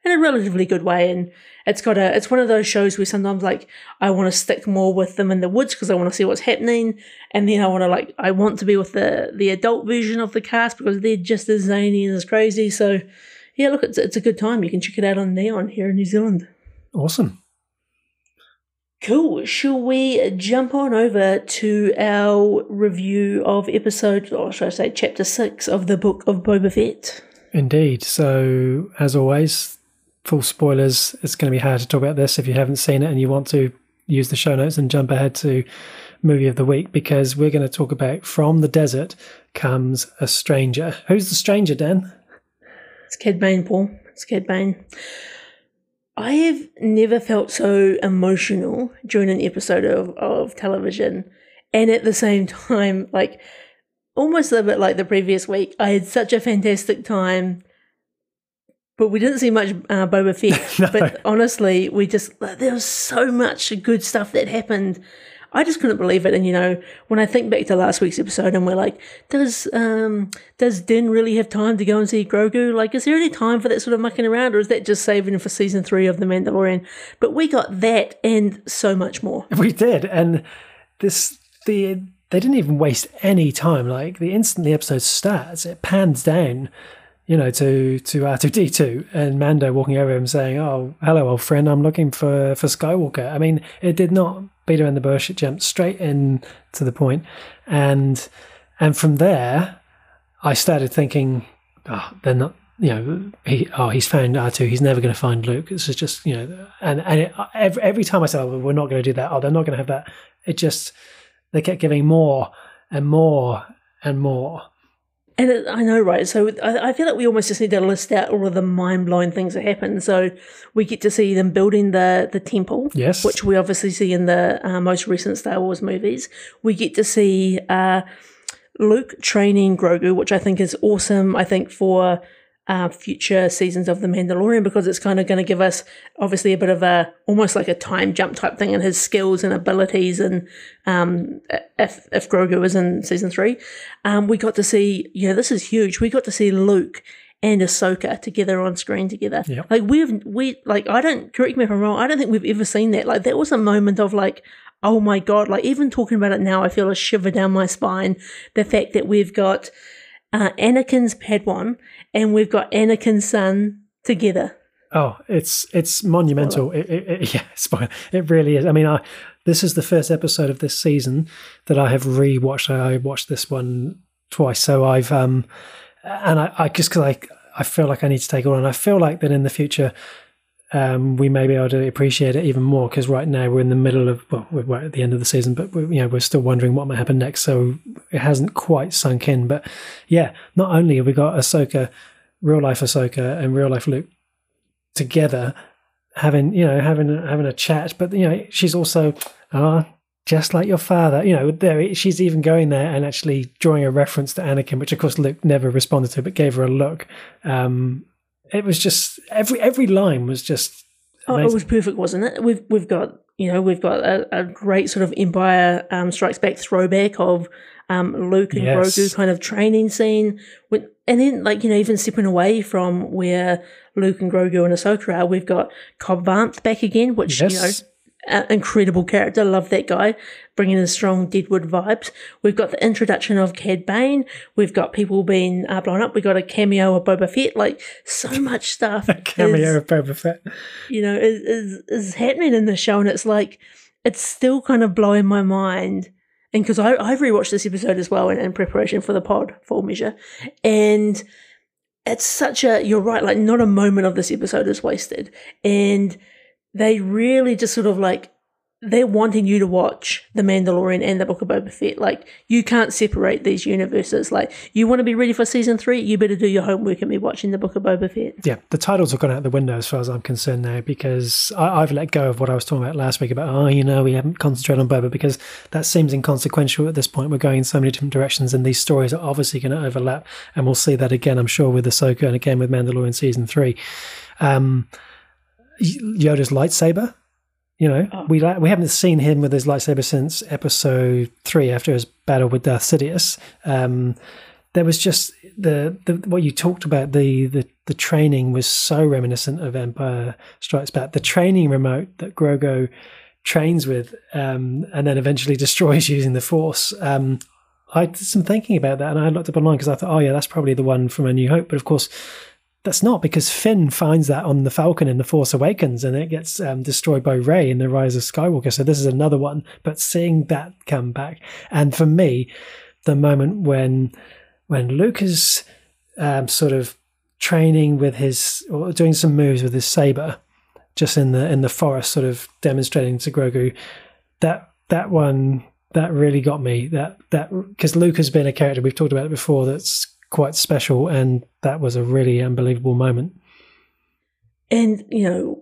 [SPEAKER 2] in a relatively good way. And it's got a it's one of those shows where sometimes like I want to stick more with them in the woods because I want to see what's happening. And then I want to like I want to be with the the adult version of the cast because they're just as zany and as crazy. So yeah look it's, it's a good time you can check it out on Neon here in New Zealand
[SPEAKER 3] awesome.
[SPEAKER 2] Cool. Shall we jump on over to our review of episode, or should I say, chapter six of the book of Boba Fett?
[SPEAKER 3] Indeed. So, as always, full spoilers. It's going to be hard to talk about this if you haven't seen it and you want to use the show notes and jump ahead to movie of the week because we're going to talk about From the Desert Comes a Stranger. Who's the stranger, Dan?
[SPEAKER 2] It's Cad Bane, Paul. It's Cad Bane. I have never felt so emotional during an episode of, of television. And at the same [LAUGHS] time, like almost a bit like the previous week, I had such a fantastic time. But we didn't see much uh, Boba Fett. [LAUGHS]
[SPEAKER 3] No.
[SPEAKER 2] But honestly, we just, there was so much good stuff that happened. I just couldn't believe it. And you know, when I think back to last week's episode, and we're like, does um does Din really have time to go and see Grogu? Like, is there any time for that sort of mucking around, or is that just saving for season three of The Mandalorian? But we got that and so much more. [LAUGHS]
[SPEAKER 3] We did, and this the they didn't even waste any time. Like the instant the episode starts, it pans down, you know, to to R two D two and Mando walking over him saying, "Oh, hello, old friend. I'm looking for for Skywalker." I mean, it did not beat around the bush. It jumped straight in to the point, and and from there, I started thinking, "Oh, they're not." You know, he oh he's found R two. He's never going to find Luke. This is just you know, and and it, every every time I said, "Oh, we're not going to do that," oh, they're not going to have that. It just they kept giving more and more and more.
[SPEAKER 2] And it, I know, right? So I, I feel like we almost just need to list out all of the mind blowing things that happen. So we get to see them building the the temple,
[SPEAKER 3] Yes.
[SPEAKER 2] which we obviously see in the uh, most recent Star Wars movies. We get to see uh, Luke training Grogu, which I think is awesome. I think for uh, future seasons of The Mandalorian because it's kind of going to give us obviously a bit of a almost like a time jump type thing in his skills and abilities. And um, if if Grogu is in season three, um, we got to see you know this is huge. We got to see Luke and Ahsoka together on screen together.
[SPEAKER 3] Yep.
[SPEAKER 2] Like we've we like I don't correct me if I'm wrong. I don't think we've ever seen that. Like that was a moment of like. Oh my god! Like even talking about it now, I feel a shiver down my spine. The fact that we've got uh, Anakin's Padawan and we've got Anakin's son together.
[SPEAKER 3] Oh, it's it's monumental. It, it, it, [LAUGHS] yeah, spoiler. It really is. I mean, I this is the first episode of this season that I have rewatched. I watched this one twice, so I've um, and I, I just because I I feel like I need to take it on. I feel like that in the future. Um, we may be able to appreciate it even more because right now we're in the middle of well, we're at the end of the season, but we're, you know we're still wondering what might happen next. So it hasn't quite sunk in. But yeah, not only have we got Ahsoka, real life Ahsoka, and real life Luke together having you know having having a chat but you know she's also ah just like your father you know there she's even going there and actually drawing a reference to Anakin which of course Luke never responded to but gave her a look um it was just every every line was just
[SPEAKER 2] Oh, it was perfect, wasn't it? We've we've got you know we've got a, a great sort of Empire um, Strikes Back throwback of um, Luke and
[SPEAKER 3] Yes.
[SPEAKER 2] Grogu kind of training scene, with, and then like you know even stepping away from where Luke and Grogu and Ahsoka are, we've got Cobb Vanth back again, which you know
[SPEAKER 3] yes
[SPEAKER 2] uh, incredible character. Love that guy, bringing the strong Deadwood vibes. We've got the introduction of Cad Bane. We've got people being uh, blown up. We've got a cameo of Boba Fett. Like so much stuff. [LAUGHS]
[SPEAKER 3] A cameo
[SPEAKER 2] is,
[SPEAKER 3] of Boba Fett.
[SPEAKER 2] You know, is, is is happening in the show, and it's like it's still kind of blowing my mind. And because I I've rewatched this episode as well in, in preparation for the pod, full measure, and it's such a you're right like not a moment of this episode is wasted and they really just sort of like they're wanting you to watch The Mandalorian and the Book of Boba Fett. Like you can't separate these universes. Like you want to be ready for season three, you better do your homework and be watching the Book of Boba Fett.
[SPEAKER 3] Yeah, the titles have gone out the window as far as I'm concerned now because I, have let go of what I was talking about last week about oh you know we haven't concentrated on Boba because that seems inconsequential at this point. We're going in so many different directions and these stories are obviously going to overlap and we'll see that again I'm sure with Ahsoka and again with Mandalorian season three. Um, Yoda's lightsaber. You know, oh. we we haven't seen him with his lightsaber since episode three after his battle with Darth Sidious. Um, there was just the, the what you talked about the, the the training was so reminiscent of Empire Strikes Back. The training remote that Grogu trains with um, and then eventually [LAUGHS] destroys using the Force. Um, I did some thinking about that and I looked up online because I thought, oh yeah, that's probably the one from A New Hope. But of course, that's not because Finn finds that on the Falcon in The Force Awakens and it gets um, destroyed by Rey in The Rise of Skywalker. So this is another one, but seeing that come back. And for me, the moment when when Luke is um, sort of training with his or doing some moves with his saber just in the in the forest sort of demonstrating to Grogu that that one that really got me that that because Luke has been a character we've talked about it before that's quite special, and that was a really unbelievable moment.
[SPEAKER 2] And you know,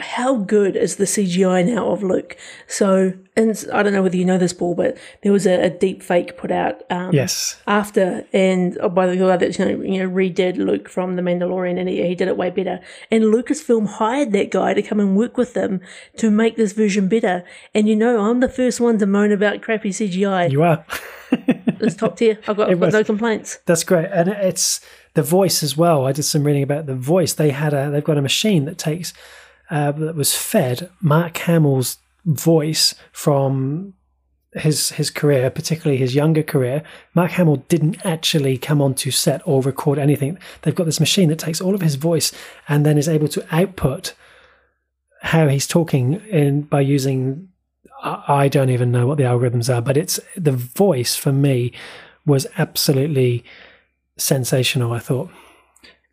[SPEAKER 2] how good is the CGI now of Luke? So, and I don't know whether you know this, Paul, but there was a, a deep fake put out. Um,
[SPEAKER 3] yes.
[SPEAKER 2] After and oh, by the way, that you know, you know redid Luke from The Mandalorian, and he, he did it way better. And Lucasfilm hired that guy to come and work with them to make this version better. And you know, I'm the first one to moan about crappy CGI.
[SPEAKER 3] You are. [LAUGHS]
[SPEAKER 2] it's top tier. I've got, [LAUGHS] I've got no complaints.
[SPEAKER 3] That's great, and it's the voice as well. I did some reading about the voice. They had a they've got a machine that takes uh, that was fed Mark Hamill's voice from his his career, particularly his younger career, Mark Hamill didn't actually come onto set or record anything. They've got this machine that takes all of his voice and then is able to output how he's talking in by using I don't even know what the algorithms are, but it's the voice for me was absolutely sensational. I thought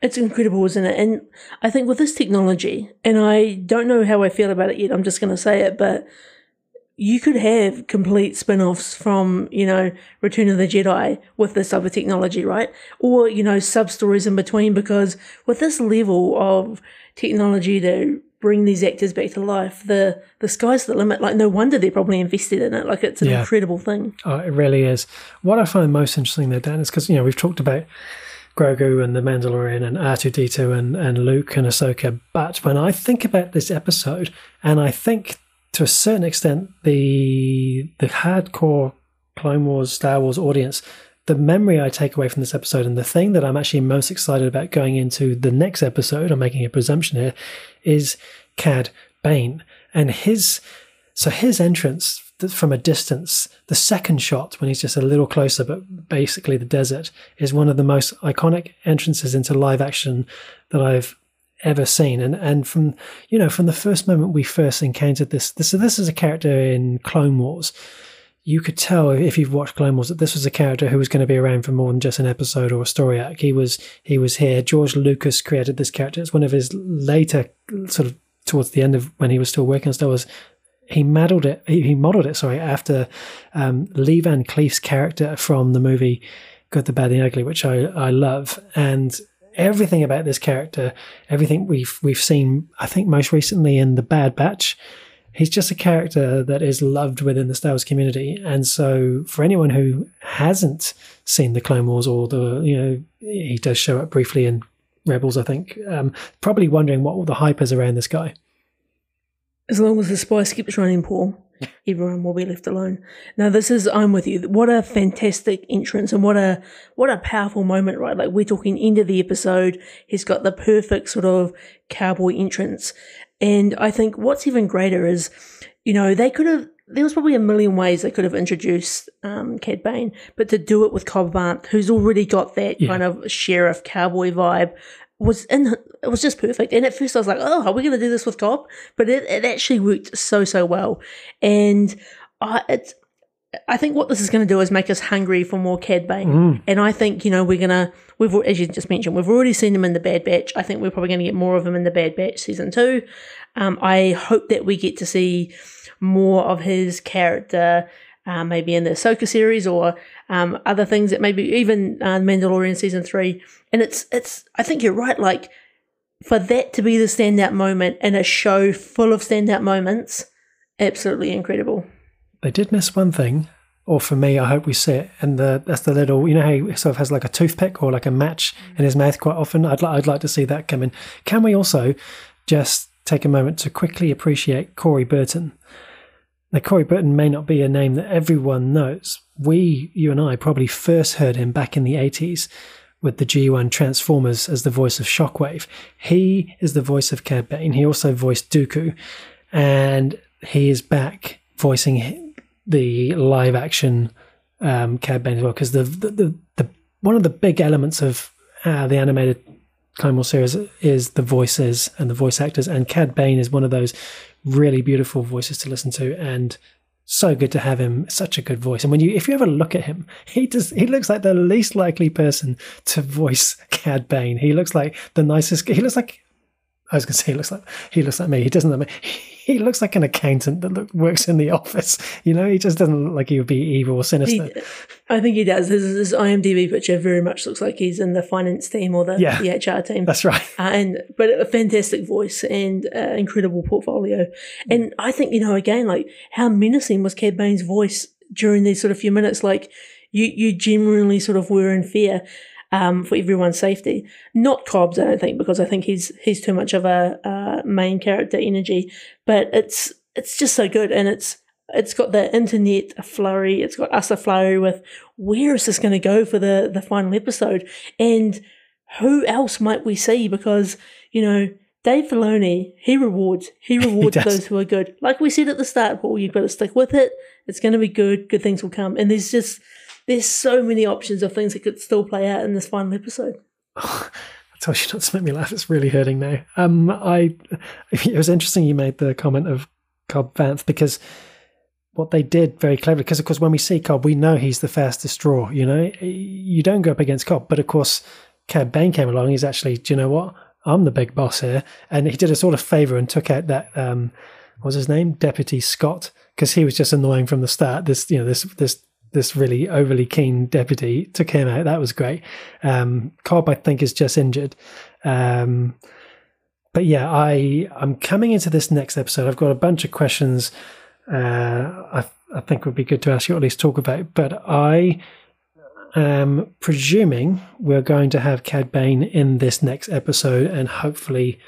[SPEAKER 2] it's incredible, isn't it? And I think with this technology, and I don't know how I feel about it yet. I'm just going to say it, but you could have complete spin-offs from you know Return of the Jedi with this of technology, right? Or you know sub stories in between, because with this level of technology to bring these actors back to life, the the sky's the limit. Like no wonder they're probably invested in it. Like it's an yeah. incredible thing.
[SPEAKER 3] Oh, it really is. What I find most interesting though, Dan, is because you know we've talked about Grogu and the Mandalorian and R2D2 and, and Luke and Ahsoka. But when I think about this episode, and I think to a certain extent the the hardcore Clone Wars, Star Wars audience, the memory I take away from this episode and the thing that I'm actually most excited about going into the next episode, I'm making a presumption here, is Cad Bane and his so his entrance from a distance, the second shot when he's just a little closer, but basically the desert, is one of the most iconic entrances into live action that I've ever seen. And and from you know from the first moment we first encountered this, this so this is a character in Clone Wars you could tell if you've watched Clone Wars that this was a character who was going to be around for more than just an episode or a story arc. He was he was here. George Lucas created this character. It's one of his later sort of towards the end of when he was still working on Star Wars. He modeled it. He modeled it. Sorry, after um, Lee Van Cleef's character from the movie Good, the Bad, and the Ugly, which I I love, and everything about this character, everything we've we've seen. I think most recently in the Bad Batch he's just a character that is loved within the Star Wars community. And so, for anyone who hasn't seen the Clone Wars or the, you know, he does show up briefly in Rebels, I think, um, probably wondering what all the hype is around this guy.
[SPEAKER 2] As long as the spice keeps running, Paul. [LAUGHS] everyone will be left alone. Now, this is I'm with you. What a fantastic entrance and what a what a powerful moment, right? Like we're talking end of the episode. He's got the perfect sort of cowboy entrance, and I think what's even greater is, you know, they could have. There was probably a million ways they could have introduced um, Cad Bane, but to do it with Cobb who's already got that
[SPEAKER 3] Yeah.
[SPEAKER 2] kind of sheriff cowboy vibe, was in it was just perfect. And at first I was like, oh, are we going to do this with Cobb? But it, it actually worked so so well. And I it's I think what this is going to do is make us hungry for more Cad Bane.
[SPEAKER 3] Mm.
[SPEAKER 2] And I think you know we're gonna we've as you just mentioned we've already seen him in the Bad Batch. I think we're probably going to get more of him in the Bad Batch season two. Um, I hope that we get to see more of his character. Uh, maybe in the Ahsoka series or um, other things that maybe even uh, Mandalorian season three. And it's it's I think you're right. Like for that to be the standout moment in a show full of standout moments, absolutely incredible.
[SPEAKER 3] They did miss one thing, or for me, I hope we see it. And the that's the little, you know, how he sort of has like a toothpick or like a match in his mouth quite often. I'd like I'd like to see that come in. Can we also just take a moment to quickly appreciate Corey Burton? Now, Corey Burton may not be a name that everyone knows. We, you and I, probably first heard him back in the 80s with the G1 Transformers as the voice of Shockwave. He is the voice of Cad Bane. He also voiced Dooku. And he is back voicing the live action um, Cad Bane as well. Because the, the, the, the, one of the big elements of uh, the animated Clone Wars series is the voices and the voice actors. And Cad Bane is one of those really beautiful voices to listen to. And so good to have him. Such a good voice. And when you if you ever look at him [LAUGHS] he does he looks like the least likely person to voice [LAUGHS] cad bane. He looks like the nicest he looks like i was going to say he looks like he looks like me. He doesn't like me [LAUGHS] [LAUGHS] he looks like an accountant that look, works in the office you know he just doesn't look like he would be evil or sinister
[SPEAKER 2] He, I think he does. His, his IMDb picture very much looks like he's in the finance team or the,
[SPEAKER 3] Yeah.
[SPEAKER 2] the HR team.
[SPEAKER 3] that's right
[SPEAKER 2] Uh, and but a fantastic voice and uh, incredible portfolio. And I think you know again like how menacing was Cad Bane's voice during these sort of few minutes. Like you you genuinely sort of were in fear um, for everyone's safety. Not Cobb's, I don't think, because I think he's he's too much of a uh, main character energy. But it's it's just so good, and it's it's got the internet flurry. It's got us a flurry with where is this going to go for the the final episode, and who else might we see? Because you know. Dave Filoni, he rewards. He [LAUGHS] rewards
[SPEAKER 3] does.
[SPEAKER 2] those who are good. Like we said at the start, Paul, you've got to stick with it. It's going to be good. Good things will come. And there's just there's so many options of things that could still play out in this final episode. [SIGHS]
[SPEAKER 3] I told you not to make me laugh. It's really hurting now. Um, I [LAUGHS] it was interesting you made the comment of Cobb Vanth because what they did very cleverly. Because of course, when we see Cobb, we know he's the fastest draw. You know, you don't go up against Cobb, but of course, Cad Bane came along. He's actually, do you know what? I'm the big boss here, and he did a sort of favor and took out that um, what was his name, Deputy Scott, because he was just annoying from the start. This, you know, this this this really overly keen deputy took him out. That was great. Um, Cobb, I think, is just injured. Um, but yeah, I I'm coming into this next episode. I've got a bunch of questions. Uh, I I think would be good to ask you or at least talk about. But I am presuming we're going to have Cad Bane in this next episode, and hopefully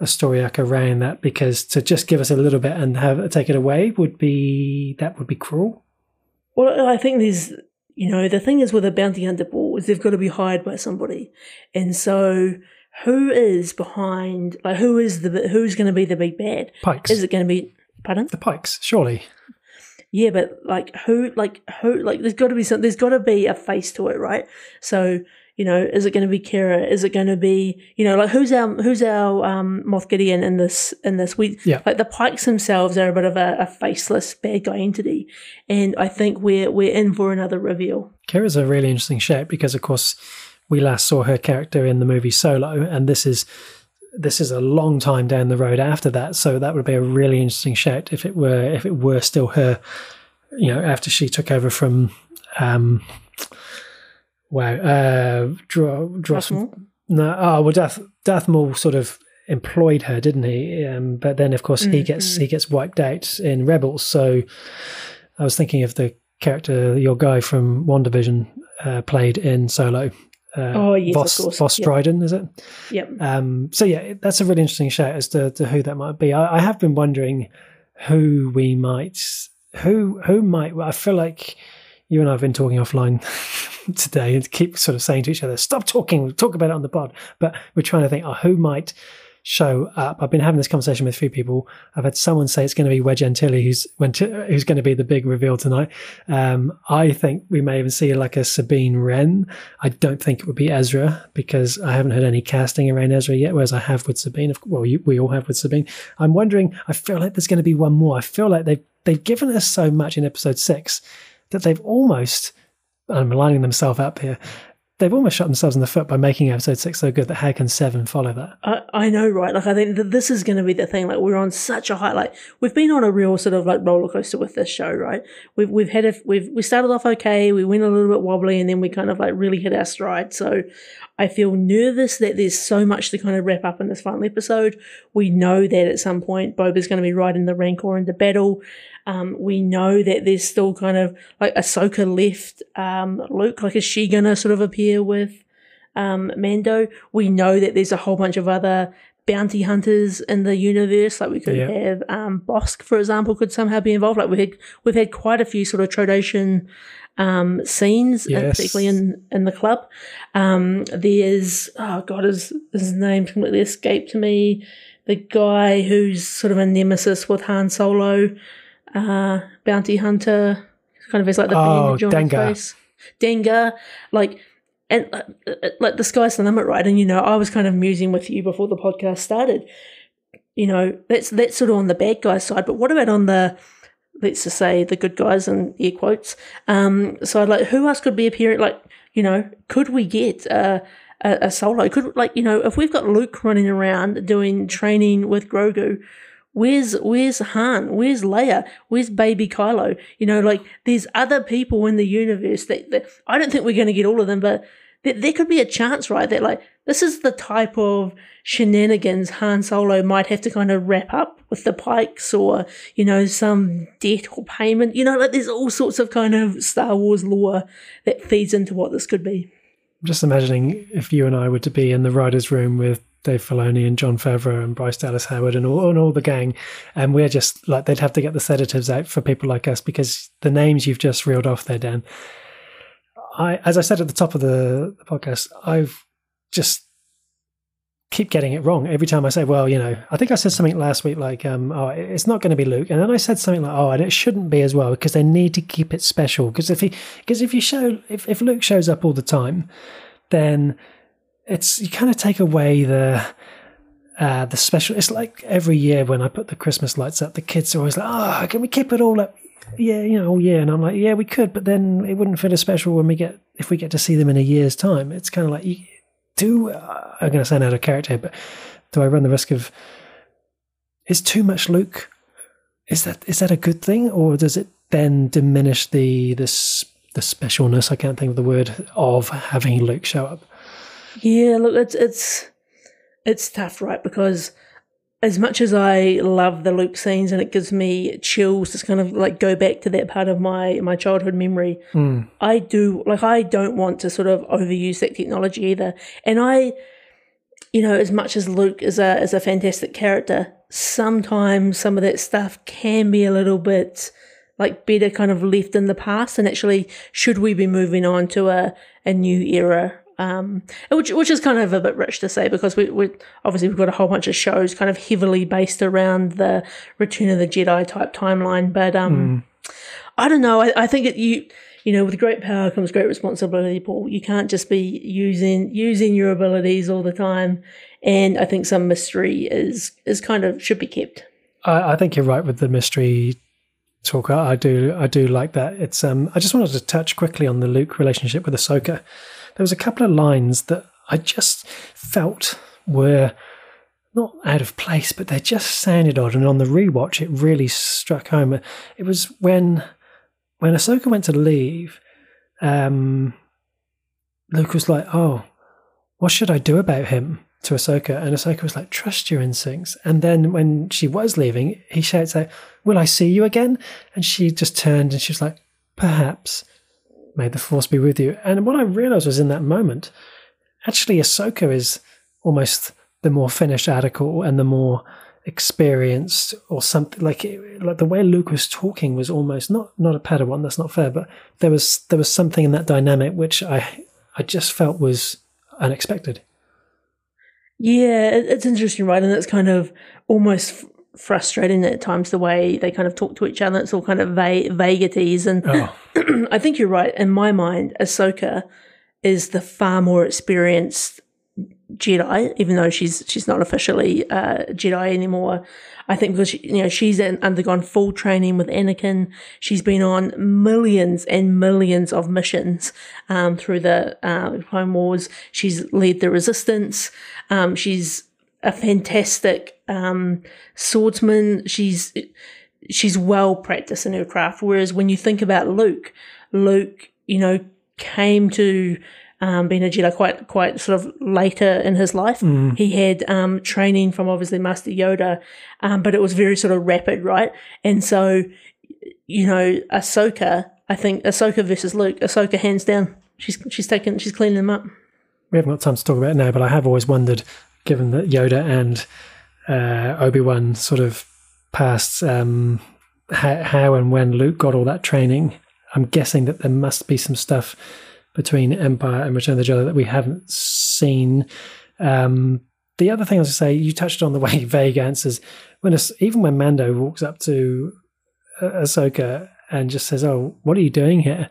[SPEAKER 3] a story arc around that. Because to just give us a little bit and have take it away would be that would be cruel.
[SPEAKER 2] Well, I think there's, you know, the thing is with a bounty hunter Paul is they've got to be hired by somebody, and so who is behind? Like, who is the who's going to be the big bad?
[SPEAKER 3] Pikes,
[SPEAKER 2] Is it going to be? Pardon?
[SPEAKER 3] the Pikes, surely.
[SPEAKER 2] Yeah, but like who? Like who? Like there's got to be some. There's got to be a face to it, right? So you know, is it going to be Qi'ra? Is it going to be you know, like who's our who's our um, Moff Gideon in this in this? We
[SPEAKER 3] Yeah.
[SPEAKER 2] like the Pikes themselves are a bit of a, a faceless bad guy entity, and I think we're we're in for another reveal.
[SPEAKER 3] Qi'ra's a really interesting shape because, of course, we last saw her character in the movie Solo, and this is this is a long time down the road after that. So that would be a really interesting shout if it were if it were still her. You know, after she took over from, um, wow, uh, Dro, Dross,
[SPEAKER 2] Darth Maul?
[SPEAKER 3] no, oh well, Darth Darth Maul sort of employed her, didn't he? Um, but then, of course, he gets he gets wiped out in Rebels. So I was thinking of the character your guy from WandaVision uh, played in Solo. Uh,
[SPEAKER 2] Oh, yes, of
[SPEAKER 3] Vos,
[SPEAKER 2] course.
[SPEAKER 3] Vos
[SPEAKER 2] Yeah.
[SPEAKER 3] Dryden, is it?
[SPEAKER 2] Yep.
[SPEAKER 3] Um, so yeah, that's a really interesting shout as to, to who that might be. I, I have been wondering who we might who who might? I feel like you and I have been talking offline [LAUGHS] today and keep sort of saying to each other, "Stop talking. We'll talk about it on the pod." But we're trying to think, oh, who might show up. I've been having this conversation with a few people. I've had someone say it's going to be Wedge Antilles who's who's going to be the big reveal tonight. Um, I think we may even see like a Sabine Wren. I don't think it would be Ezra because I haven't heard any casting around Ezra yet, whereas I have with Sabine. Well, you, we all have with Sabine. I'm wondering. I feel like there's going to be one more. I feel like they've they've given us so much in episode six that they've almost. I'm lining themselves up here they've almost shot themselves in the foot by making episode six so good that how can seven follow that?
[SPEAKER 2] I, I know, right? Like I think that this is going to be the thing. Like we're on such a high. Like we've been on a real sort of like roller coaster with this show, right? We've we've had a we've we started off okay, we went a little bit wobbly, and then we kind of like really hit our stride. So I feel nervous that there's so much to kind of wrap up in this final episode. We know that at some point Boba's going to be riding the rank Rancor into battle. Um, we know that there's still kind of like Ahsoka left um, Luke. Like, is she going to sort of appear with um, Mando? We know that there's a whole bunch of other bounty hunters in the universe. Like we could yeah. have um, Bossk, for example, could somehow be involved. Like we had we've had quite a few sort of Trandoshan um, scenes, yes. particularly in in the club. Um, there's oh god, his his name completely escaped me. The guy who's sort of a nemesis with Han Solo uh, bounty hunter, kind of is like the
[SPEAKER 3] oh, Dengar. face.
[SPEAKER 2] Dengar, like, and uh, uh, like the sky's the limit, right? And you know, I was kind of musing with you before the podcast started. You know, that's that's sort of on the bad guy side, but what about on the let's just say the good guys and air quotes um so like who else could be appearing like you know could we get uh, a, a solo could like you know if we've got luke running around doing training with grogu Where's where's Han? Where's Leia? Where's baby Kylo? You know, like there's other people in the universe that, that I don't think we're going to get all of them, but there, there could be a chance, right? That like this is the type of shenanigans Han Solo might have to kind of wrap up with the Pikes, or you know, some debt or payment. You know, like there's all sorts of kind of Star Wars lore that feeds into what this could be.
[SPEAKER 3] I'm just imagining if you and I were to be in the writers' room with Dave Filoni and Jon Favreau and Bryce Dallas Howard and all, and all the gang. And we're just like, they'd have to get the sedatives out for people like us because the names you've just reeled off there, Dan. I, as I said at the top of the, the podcast, I've just keep getting it wrong every time I say, well, you know, I think I said something last week like, um, oh, it's not going to be Luke, and then I said something like, oh, and it shouldn't be as well because they need to keep it special because if he, because if you show, if if Luke shows up all the time, then it's you kind of take away the uh, the special. It's like every year when I put the Christmas lights up, the kids are always like, "Oh, can we keep it all up?" Yeah, you know, yeah, and I'm like, "Yeah, we could," but then it wouldn't feel as special when we get if we get to see them in a year's time. It's kind of like, do uh, I'm going to sound out of character, but do I run the risk of is too much Luke? Is that is that a good thing, or does it then diminish the this the specialness? I can't think of the word of having Luke show up.
[SPEAKER 2] Yeah, look, it's it's it's tough, right? Because as much as I love the Luke scenes and it gives me chills to kind of like go back to that part of my my childhood memory,
[SPEAKER 3] mm.
[SPEAKER 2] I do like I don't want to sort of overuse that technology either. And I, you know, as much as Luke is a is a fantastic character, sometimes some of that stuff can be a little bit like better kind of left in the past and actually should we be moving on to a, a new era um, which which is kind of a bit rich to say because we we obviously we've got a whole bunch of shows kind of heavily based around the Return of the Jedi type timeline, but um, mm. I don't know. I, I think it, you you know with great power comes great responsibility, Paul. You can't just be using using your abilities all the time, and I think some mystery is is kind of should be kept.
[SPEAKER 3] I, I think you're right with the mystery talk. I do I do like that. It's um I just wanted to touch quickly on the Luke relationship with Ahsoka there was a couple of lines that I just felt were not out of place, but they just sounded odd. And on the rewatch, it really struck home. It was when when Ahsoka went to leave, um, Luke was like, "Oh, what should I do about him?" To Ahsoka, and Ahsoka was like, "Trust your instincts." And then when she was leaving, he shouts out, "Will I see you again?" And she just turned and she was like, "Perhaps." May the force be with you. And what I realized was in that moment, actually, Ahsoka is almost the more finished article and the more experienced or something like like the way Luke was talking was almost not not a Padawan. That's not fair, but there was there was something in that dynamic which I I just felt was unexpected.
[SPEAKER 2] Yeah, it's interesting, right? And it's kind of almost frustrating at times the way they kind of talk to each other. It's all kind of va- vaguities, and oh. [CLEARS THROAT] I think you're right. In my mind, Ahsoka is the far more experienced Jedi, even though she's she's not officially uh, Jedi anymore. I think because she, you know she's undergone full training with Anakin. She's been on millions and millions of missions um, through the uh, Clone Wars. She's led the Resistance. Um, she's a fantastic um, swordsman. She's she's well practiced in her craft. Whereas when you think about Luke, Luke, you know, came to um, being a Jedi quite quite sort of later in his life. Mm. He had um, training from obviously Master Yoda, um, but it was very sort of rapid, right? And so, you know, Ahsoka, I think Ahsoka versus Luke, Ahsoka hands down. She's she's taken she's cleaning them up.
[SPEAKER 3] We haven't got time to talk about it now, but I have always wondered, given that Yoda and uh, Obi Wan sort of passed, um, how, and when Luke got all that training. I'm guessing that there must be some stuff between Empire and Return of the Jedi that we haven't seen. Um, the other thing I was to say, you touched on the [LAUGHS] way vague answers. When even when Mando walks up to uh, Ahsoka and just says, "Oh, what are you doing here?"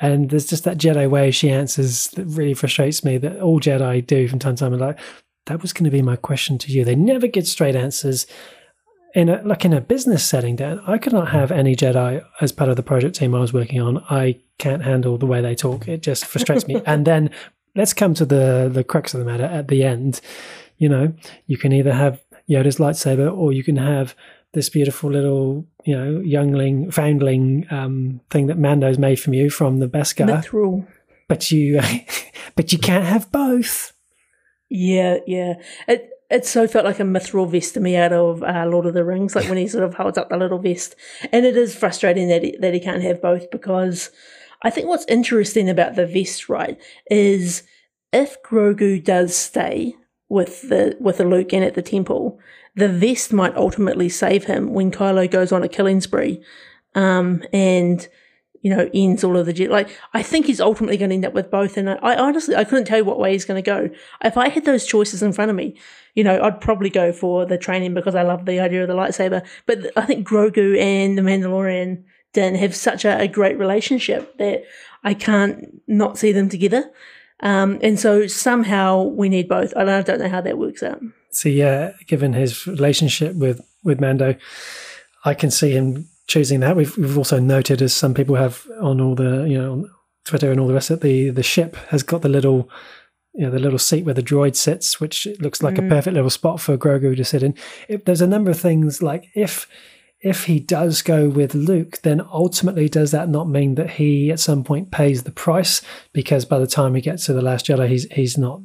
[SPEAKER 3] and there's just that Jedi way she answers that really frustrates me. That all Jedi do from time to time. Like, that was going to be my question to you. They never get straight answers in a like in a business setting, Dan, I could not have any Jedi as part of the project team I was working on. I can't handle the way they talk. It just frustrates me. And then let's come to the the crux of the matter at the end. You know, you can either have Yoda's lightsaber or you can have this beautiful little, you know, youngling, foundling um, thing that Mando's made from you from the Beskar.
[SPEAKER 2] Mithril.
[SPEAKER 3] But you, [LAUGHS] but you can't have both.
[SPEAKER 2] Yeah, yeah. It, it so felt like a mithril vest to me out of uh, Lord of the Rings, like when he sort of holds up the little vest. And it is frustrating that he, that he can't have both because I think what's interesting about the vest, right, is if Grogu does stay with the with the Luke and at the temple, the vest might ultimately save him when Kylo goes on a killing spree. Um, and you know, ends all of the like. I think he's ultimately going to end up with both, and I, I honestly I couldn't tell you what way he's going to go. If I had those choices in front of me, you know, I'd probably go for the training because I love the idea of the lightsaber. But I think Grogu and the Mandalorian Din have such a, a great relationship that I can't not see them together. Um, and so somehow we need both. I don't know how that works out.
[SPEAKER 3] So yeah, given his relationship with with Mando, I can see him choosing that. We've we've also noted, as some people have on all the you know on Twitter and all the rest of it, the the ship has got the little you know the little seat where the droid sits, which looks like mm. a perfect little spot for Grogu to sit in. If, there's a number of things like if if he does go with Luke, then ultimately does that not mean that he at some point pays the price? Because by the time he gets to the Last Jedi, he's he's not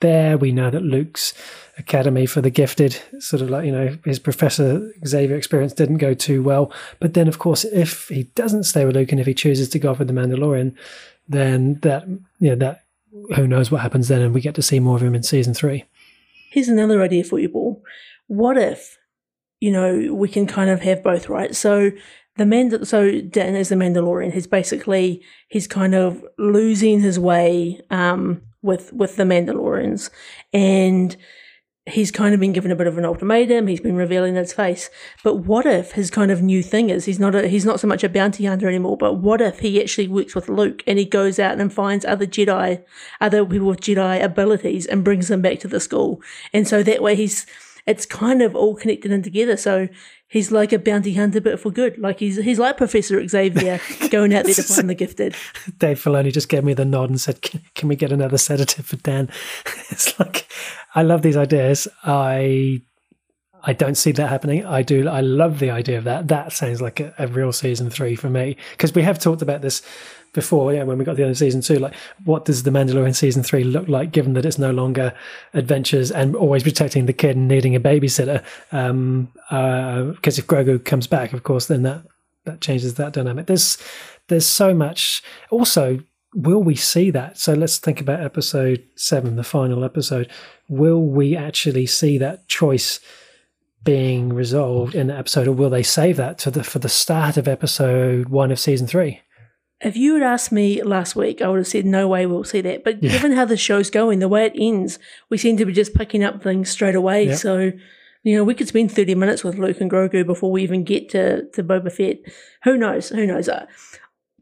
[SPEAKER 3] there. We know that Luke's Academy for the Gifted, sort of like, you know, his Professor Xavier experience didn't go too well. But then, of course, if he doesn't stay with Luke and if he chooses to go off with the Mandalorian, then that, you know, that, who knows what happens then, and we get to see more of him in season three.
[SPEAKER 2] Here's another idea for you, Paul. What if, you know, we can kind of have both, right? So the Mand- so Din is the Mandalorian. He's basically he's kind of losing his way um, with with the Mandalorians, and he's kind of been given a bit of an ultimatum. He's been revealing his face. But what if his kind of new thing is he's not a, he's not so much a bounty hunter anymore. But what if he actually works with Luke and he goes out and finds other Jedi, other people with Jedi abilities, and brings them back to the school. And so that way he's it's kind of all connected in together. So he's like a bounty hunter, but for good. Like he's he's like Professor Xavier [LAUGHS] going out there to find the gifted.
[SPEAKER 3] Dave Filoni just gave me the nod and said, "Can, can we get another sedative for Dan?" [LAUGHS] it's like I love these ideas. I I don't see that happening. I do. I love the idea of that. That sounds like a, a real season three for me because we have talked about this before, yeah, when we got the of season two, like what does the Mandalorian season three look like, given that it's no longer adventures and always protecting the kid and needing a babysitter? Because um, uh, if Grogu comes back, of course, then that that changes that dynamic. There's there's so much. Also, will we see that? So let's think about episode seven, the final episode. Will we actually see that choice? being resolved in the episode, or will they save that to the for the start of episode one of season three?
[SPEAKER 2] If you had asked me last week, I would have said, no way we'll see that. But
[SPEAKER 3] Yeah.
[SPEAKER 2] given how the show's going, the way it ends, we seem to be just picking up things straight away.
[SPEAKER 3] Yeah.
[SPEAKER 2] So, you know, we could spend 30 minutes with Luke and Grogu before we even get to, to Boba Fett. Who knows? Who knows? Uh,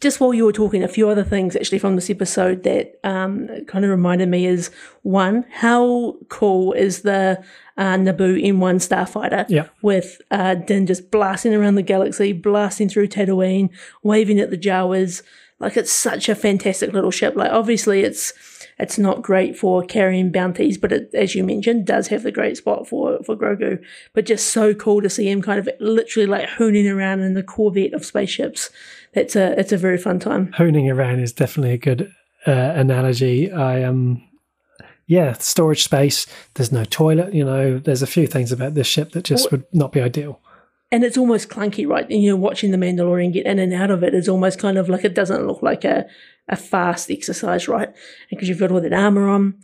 [SPEAKER 2] just while you were talking, a few other things actually from this episode that um, kind of reminded me is one, how cool is the uh, Naboo M1 starfighter
[SPEAKER 3] Yeah.
[SPEAKER 2] with uh, Din just blasting around the galaxy, blasting through Tatooine, waving at the Jawas. Like it's such a fantastic little ship. Like obviously it's it's not great for carrying bounties, but it, as you mentioned, does have the great spot for for Grogu. But just so cool to see him kind of literally like hooning around in the Corvette of spaceships. It's a it's a very fun time.
[SPEAKER 3] Honing around is definitely a good uh, analogy. I um, yeah, storage space. There's no toilet. You know, there's a few things about this ship that just would not be ideal.
[SPEAKER 2] and it's almost clunky, right? And you're watching the Mandalorian get in and out of it is almost kind of like it doesn't look like a, a fast exercise, right? Because you've got all that armor on.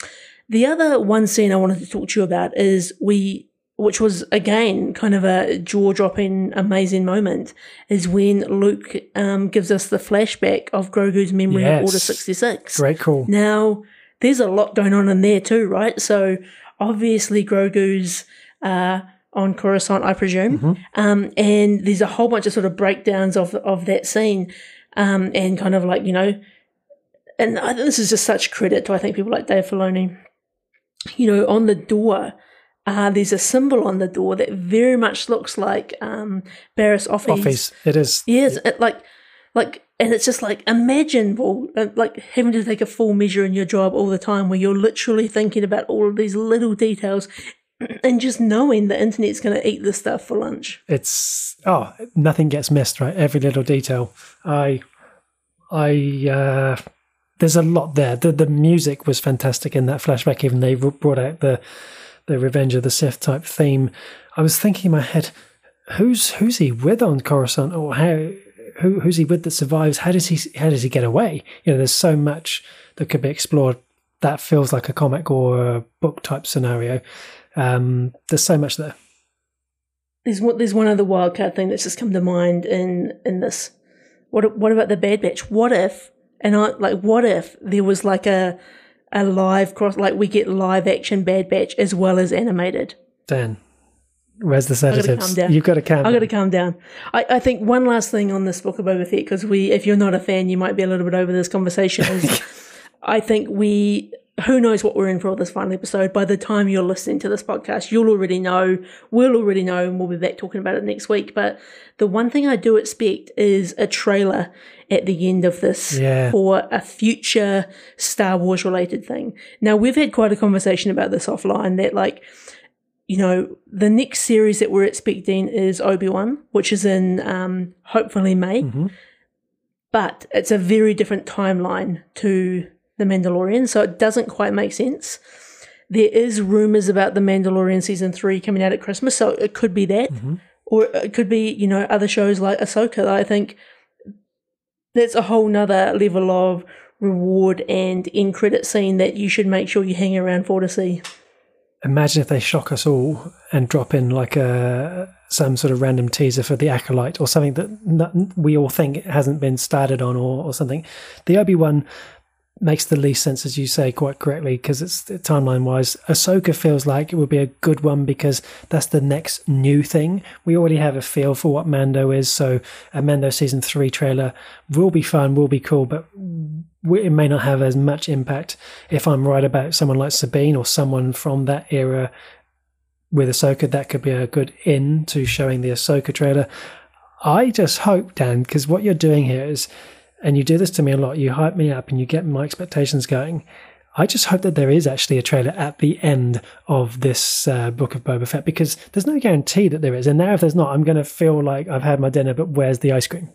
[SPEAKER 2] The other one scene I wanted to talk to you about is we, which was again kind of a jaw dropping, amazing moment, is when Luke um, gives us the flashback of Grogu's memory of Order 66.
[SPEAKER 3] Great call.
[SPEAKER 2] Now, there's a lot going on in there too, right? So obviously Grogu's uh, on Coruscant, I presume, um, and there's a whole bunch of sort of breakdowns of of that scene, um, and kind of like you know, and I think this is just such credit to I think people like Dave Filoni. You know, on the door. Uh, there's a symbol on the door that very much looks like um, Barriss Offee's
[SPEAKER 3] Office. It is.
[SPEAKER 2] Yes, it, like, like, and it's just like imagine, well, uh, like having to take a full measure in your job all the time, where you're literally thinking about all of these little details, [CLEARS THROAT] and just knowing the internet's going to eat this stuff for lunch.
[SPEAKER 3] It's oh, nothing gets missed, right? Every little detail. I, I. uh There's a lot there. The the music was fantastic in that flashback. Even they brought out the the Revenge of the Sith type theme. I was thinking in my head, who's who's he with on Coruscant, or how who who's he with that survives? How does he how does he get away? You know, there's so much that could be explored. That feels like a comic or a book type scenario. Um, there's so much there.
[SPEAKER 2] There's one, there's one other wildcard thing that's just come to mind in in this. What what about the Bad Batch? What if and I like what if there was like a a live cross like we get live action Bad Batch as well as animated.
[SPEAKER 3] Dan, where's the
[SPEAKER 2] Gotta
[SPEAKER 3] You've got to calm.
[SPEAKER 2] I got to calm down. I, I think one last thing on this book of Boba Fett, because we, if you're not a fan, you might be a little bit over this conversation. Is [LAUGHS] I think we, who knows what we're in for this final episode. By the time you're listening to this podcast, you'll already know, we'll already know, and we'll be back talking about it next week. But the one thing I do expect is a trailer at the end of this
[SPEAKER 3] Yeah.
[SPEAKER 2] for a future Star Wars related thing. Now, we've had quite a conversation about this offline that, like, you know, the next series that we're expecting is Obi Wan, which is in um, hopefully May.
[SPEAKER 3] Mhm.
[SPEAKER 2] But it's a very different timeline to The Mandalorian, so it doesn't quite make sense. There is rumors about The Mandalorian season three coming out at Christmas, so it could be that, mm-hmm. or it could be you know other shows like Ahsoka. I think that's a whole nother level of reward and end credit scene that you should make sure you hang around for to see.
[SPEAKER 3] Imagine if they shock us all and drop in like a some sort of random teaser for the acolyte or something that we all think hasn't been started on or, or something. The Obi Wan makes the least sense, as you say quite correctly, because it's uh, timeline wise. Ahsoka feels like it would be a good one because that's the next new thing. We already have a feel for what Mando is, so a Mando season three trailer will be fun, will be cool, but it may not have as much impact if I'm right about someone like Sabine or someone from that era with Ahsoka. That could be a good in to showing the Ahsoka trailer. I just hope, Dan, because what you're doing here is, and you do this to me a lot, you hype me up and you get my expectations going. I just hope that there is actually a trailer at the end of this uh, book of Boba Fett because there's no guarantee that there is. And now, if there's not, I'm going to feel like I've had my dinner, but where's the ice cream?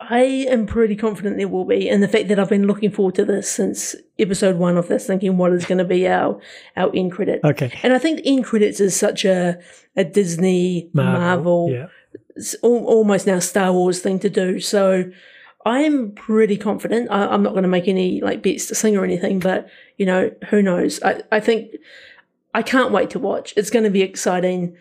[SPEAKER 2] I am pretty confident there will be, and the fact that I've been looking forward to this since episode one of this, thinking what is going to be our our end credit.
[SPEAKER 3] Okay.
[SPEAKER 2] And I think end credits is such a a Disney Marvel,
[SPEAKER 3] Yeah.
[SPEAKER 2] almost now Star Wars thing to do. So I'm pretty confident. I, I'm not going to make any like bets to sing or anything, but you know who knows. I I think I can't wait to watch. It's going to be exciting.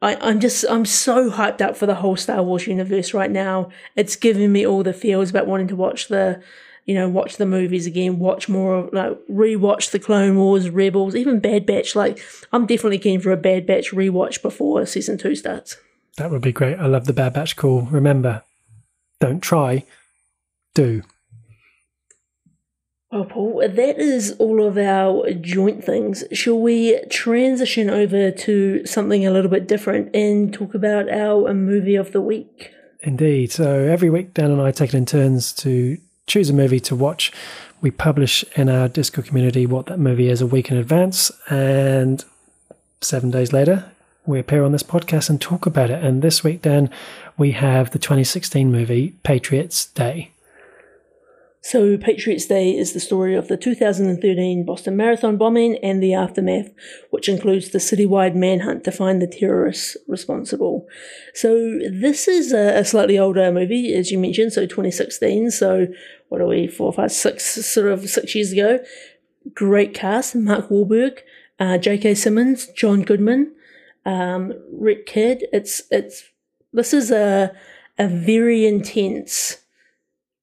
[SPEAKER 2] I, I'm just I'm so hyped up for the whole Star Wars universe right now. It's giving me all the feels about wanting to watch the you know, watch the movies again, watch more of like rewatch the Clone Wars, Rebels, even Bad Batch. Like I'm definitely keen for a Bad Batch rewatch before season two starts.
[SPEAKER 3] That would be great. I love the Bad Batch call. Remember, don't try, do.
[SPEAKER 2] Well, Paul, that is all of our joint things. Shall we transition over to something a little bit different and talk about our um, movie of the week?
[SPEAKER 3] Indeed. So every week, Dan and I take it in turns to choose a movie to watch. We publish in our Discord community what that movie is a week in advance, and seven days later, we appear on this podcast and talk about it. And this week, Dan, we have the 2016 movie Patriots Day.
[SPEAKER 2] So, Patriots Day is the story of the 2013 Boston Marathon bombing and the aftermath, which includes the citywide manhunt to find the terrorists responsible. So, this is a, slightly older movie, as you mentioned, so 2016. So, what are we, four, five, six, sort of six years ago? Great cast Mark Wahlberg, uh, J.K. Simmons, John Goodman, um, Rick Kidd. It's, it's, this is a, a very intense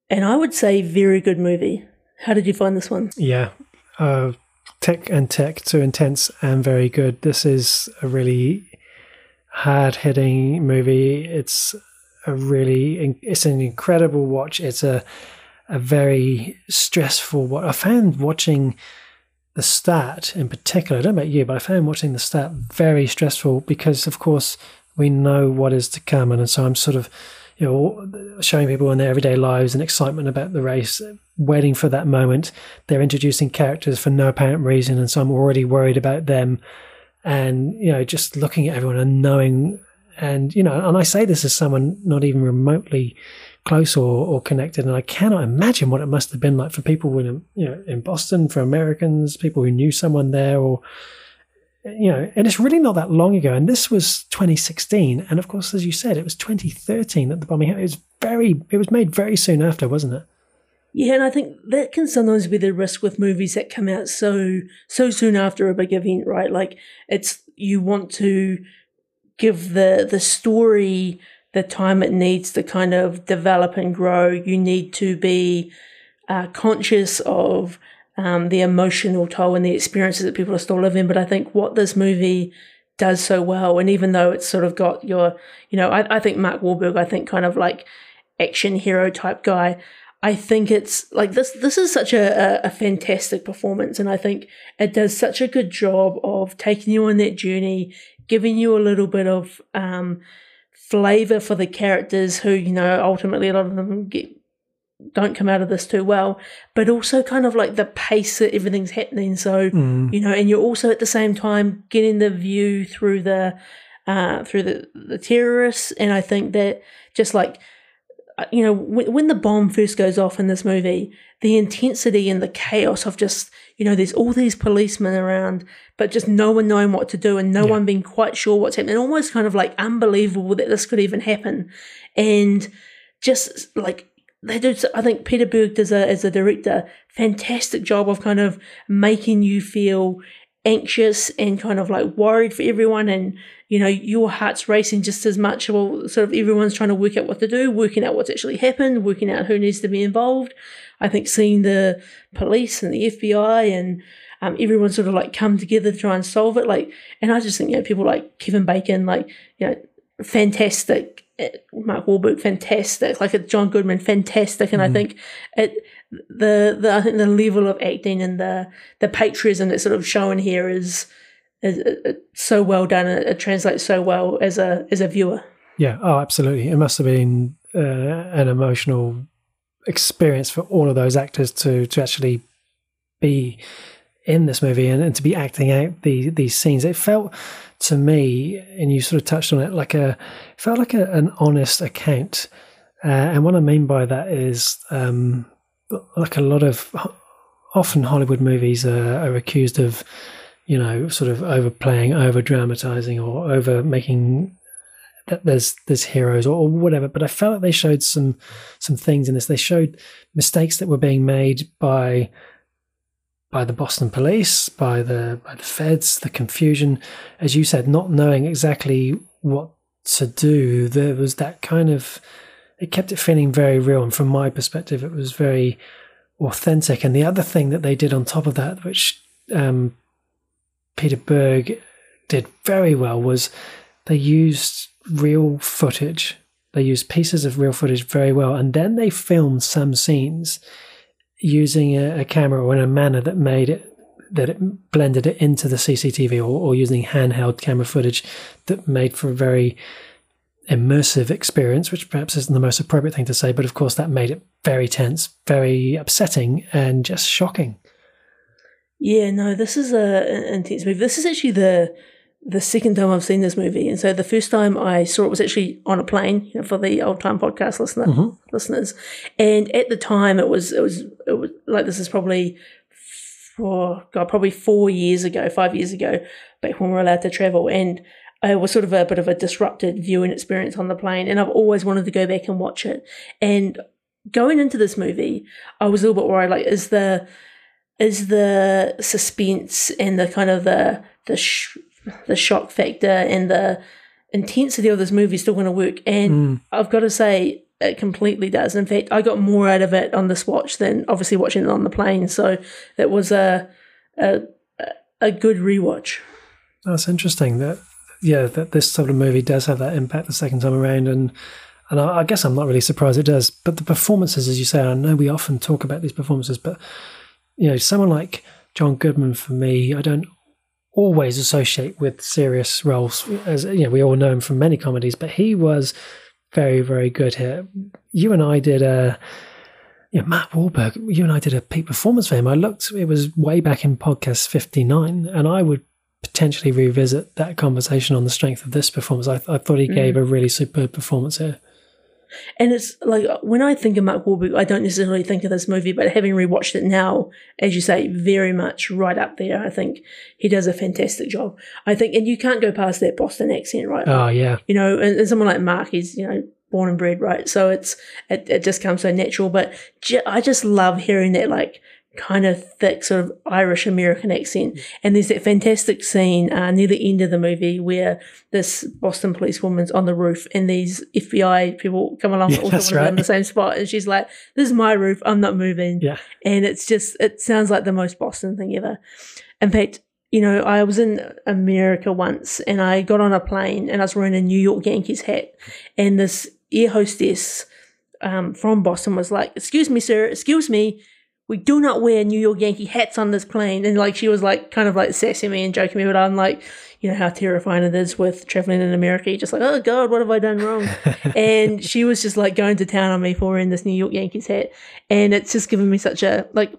[SPEAKER 2] and I would say very good movie. How did you find this one?
[SPEAKER 3] Yeah, uh, tech and tech, too intense and very good. This is a really hard hitting movie. It's a really, it's an incredible watch. It's a a very stressful. What I found watching the start in particular. I don't know about you, but I found watching the start very stressful because, of course, we know what is to come, and so I'm sort of you know, showing people in their everyday lives and excitement about the race, waiting for that moment. They're introducing characters for no apparent reason, and so I'm already worried about them. And you know, just looking at everyone and knowing, and you know, and I say this as someone not even remotely close or, or connected, and I cannot imagine what it must have been like for people in you know in Boston, for Americans, people who knew someone there, or you know, and it's really not that long ago. And this was 2016, and of course, as you said, it was 2013 that the bombing happened. It was very, it was made very soon after, wasn't it?
[SPEAKER 2] Yeah, and I think that can sometimes be the risk with movies that come out so so soon after a big event, right? Like it's you want to give the the story the time it needs to kind of develop and grow. You need to be uh, conscious of um, the emotional toll and the experiences that people are still living. But I think what this movie does so well, and even though it's sort of got your, you know, I, I think Mark Wahlberg, I think kind of like action hero type guy. I think it's like this. This is such a, a, a fantastic performance, and I think it does such a good job of taking you on that journey, giving you a little bit of um, flavor for the characters who you know ultimately a lot of them get don't come out of this too well, but also kind of like the pace that everything's happening. So mm. you know, and you're also at the same time getting the view through the uh, through the the terrorists, and I think that just like uh, you know when, when the bomb first goes off in this movie, the intensity and the chaos of just you know there's all these policemen around, but just no one knowing what to do and no yeah. one being quite sure what's happening. Almost kind of like unbelievable that this could even happen, and just like they do. I think Peter Berg does a, as a director, fantastic job of kind of making you feel anxious and kind of like worried for everyone and you know your heart's racing just as much well sort of everyone's trying to work out what to do working out what's actually happened working out who needs to be involved i think seeing the police and the fbi and um, everyone sort of like come together to try and solve it like and i just think you know people like kevin bacon like you know fantastic Mark Wahlberg, fantastic. Like a John Goodman, fantastic. And mm. I think it the the I think the level of acting and the the patriotism that's sort of shown here is is, is so well done. It, it, translates so well as a as a viewer.
[SPEAKER 3] Yeah. Oh, absolutely. It must have been uh, an emotional experience for all of those actors to to actually be in this movie and, and to be acting out the, these scenes. It felt to me, and you sort of touched on it, like a felt like a, an honest account. Uh, and what I mean by that is, um, like a lot of often Hollywood movies are, are accused of, you know, sort of overplaying, over dramatizing, or over making that there's there's heroes or, or, whatever. But I felt like they showed some some things in this. They showed mistakes that were being made by by the Boston police, by the by the feds, the confusion, as you said, not knowing exactly what to do, there was that kind of it kept it feeling very real. And from my perspective, it was very authentic. And the other thing that they did on top of that, which um, Peter Berg did very well, was they used real footage. They used pieces of real footage very well. And then they filmed some scenes using a, a camera or in a manner that made it that it blended it into the CCTV or, or using handheld camera footage that made for a very immersive experience, which perhaps isn't the most appropriate thing to say, but of course that made it very tense, very upsetting, and just shocking.
[SPEAKER 2] Yeah, no, this is a, an intense movie. This is actually the the second time I've seen this movie, and so the first time I saw it was actually on a plane you know, for the old time podcast listener mm-hmm. listeners, and at the time it was it was it was like this is probably for God probably four years ago, five years ago, back when we were allowed to travel, and it was sort of a bit of a disrupted viewing experience on the plane, and I've always wanted to go back and watch it. And going into this movie, I was a little bit worried. Like, is the is the suspense and the kind of the the sh- the shock factor and the intensity of this movie still going to work? And mm. I've got to say, it completely does. In fact, I got more out of it on this watch than obviously watching it on the plane. So it was a a, a good rewatch.
[SPEAKER 3] That's interesting. That yeah, that this sort of movie does have that impact the second time around, and and I, I, guess I'm not really surprised it does. But the performances, as you say, I know we often talk about these performances, but you know, someone like John Goodman for me, I don't always associate with serious roles. As you know, we all know him from many comedies, but he was very, very good here. You and I did a. Yeah, Mark Wahlberg, you and I did a peak performance for him. I looked, it was way back in podcast 59, and I would potentially revisit that conversation on the strength of this performance. I, I thought he mm. gave a really superb performance here.
[SPEAKER 2] And it's like when I think of Mark Wahlberg, I don't necessarily think of this movie, but having rewatched it now, as you say, very much right up there. I think he does a fantastic job. I think, and you can't go past that Boston accent, right?
[SPEAKER 3] Oh yeah.
[SPEAKER 2] You know, and, and someone like Mark, he's you know born and bred, right? So it's it, it just comes so natural. But j- I just love hearing that like kind of thick sort of Irish American accent. And there's that fantastic scene uh, near the end of the movie where this Boston police woman's on the roof and these FBI people come along yeah, all right. in the same spot. And she's like, this is my roof. I'm not moving.
[SPEAKER 3] Yeah.
[SPEAKER 2] And it's just, it sounds like the most Boston thing ever. In fact, you know, I was in America once and I got on a plane and I was wearing a New York Yankees hat and this air hostess um, from Boston was like, excuse me, sir, excuse me we do not wear New York Yankee hats on this plane. And like, she was like, kind of like sassing me and joking me, but I'm like, you know, how terrifying it is with traveling in America. You're just like, oh God, what have I done wrong? [LAUGHS] and she was just like going to town on me for wearing this New York Yankees hat. And it's just given me such a, like,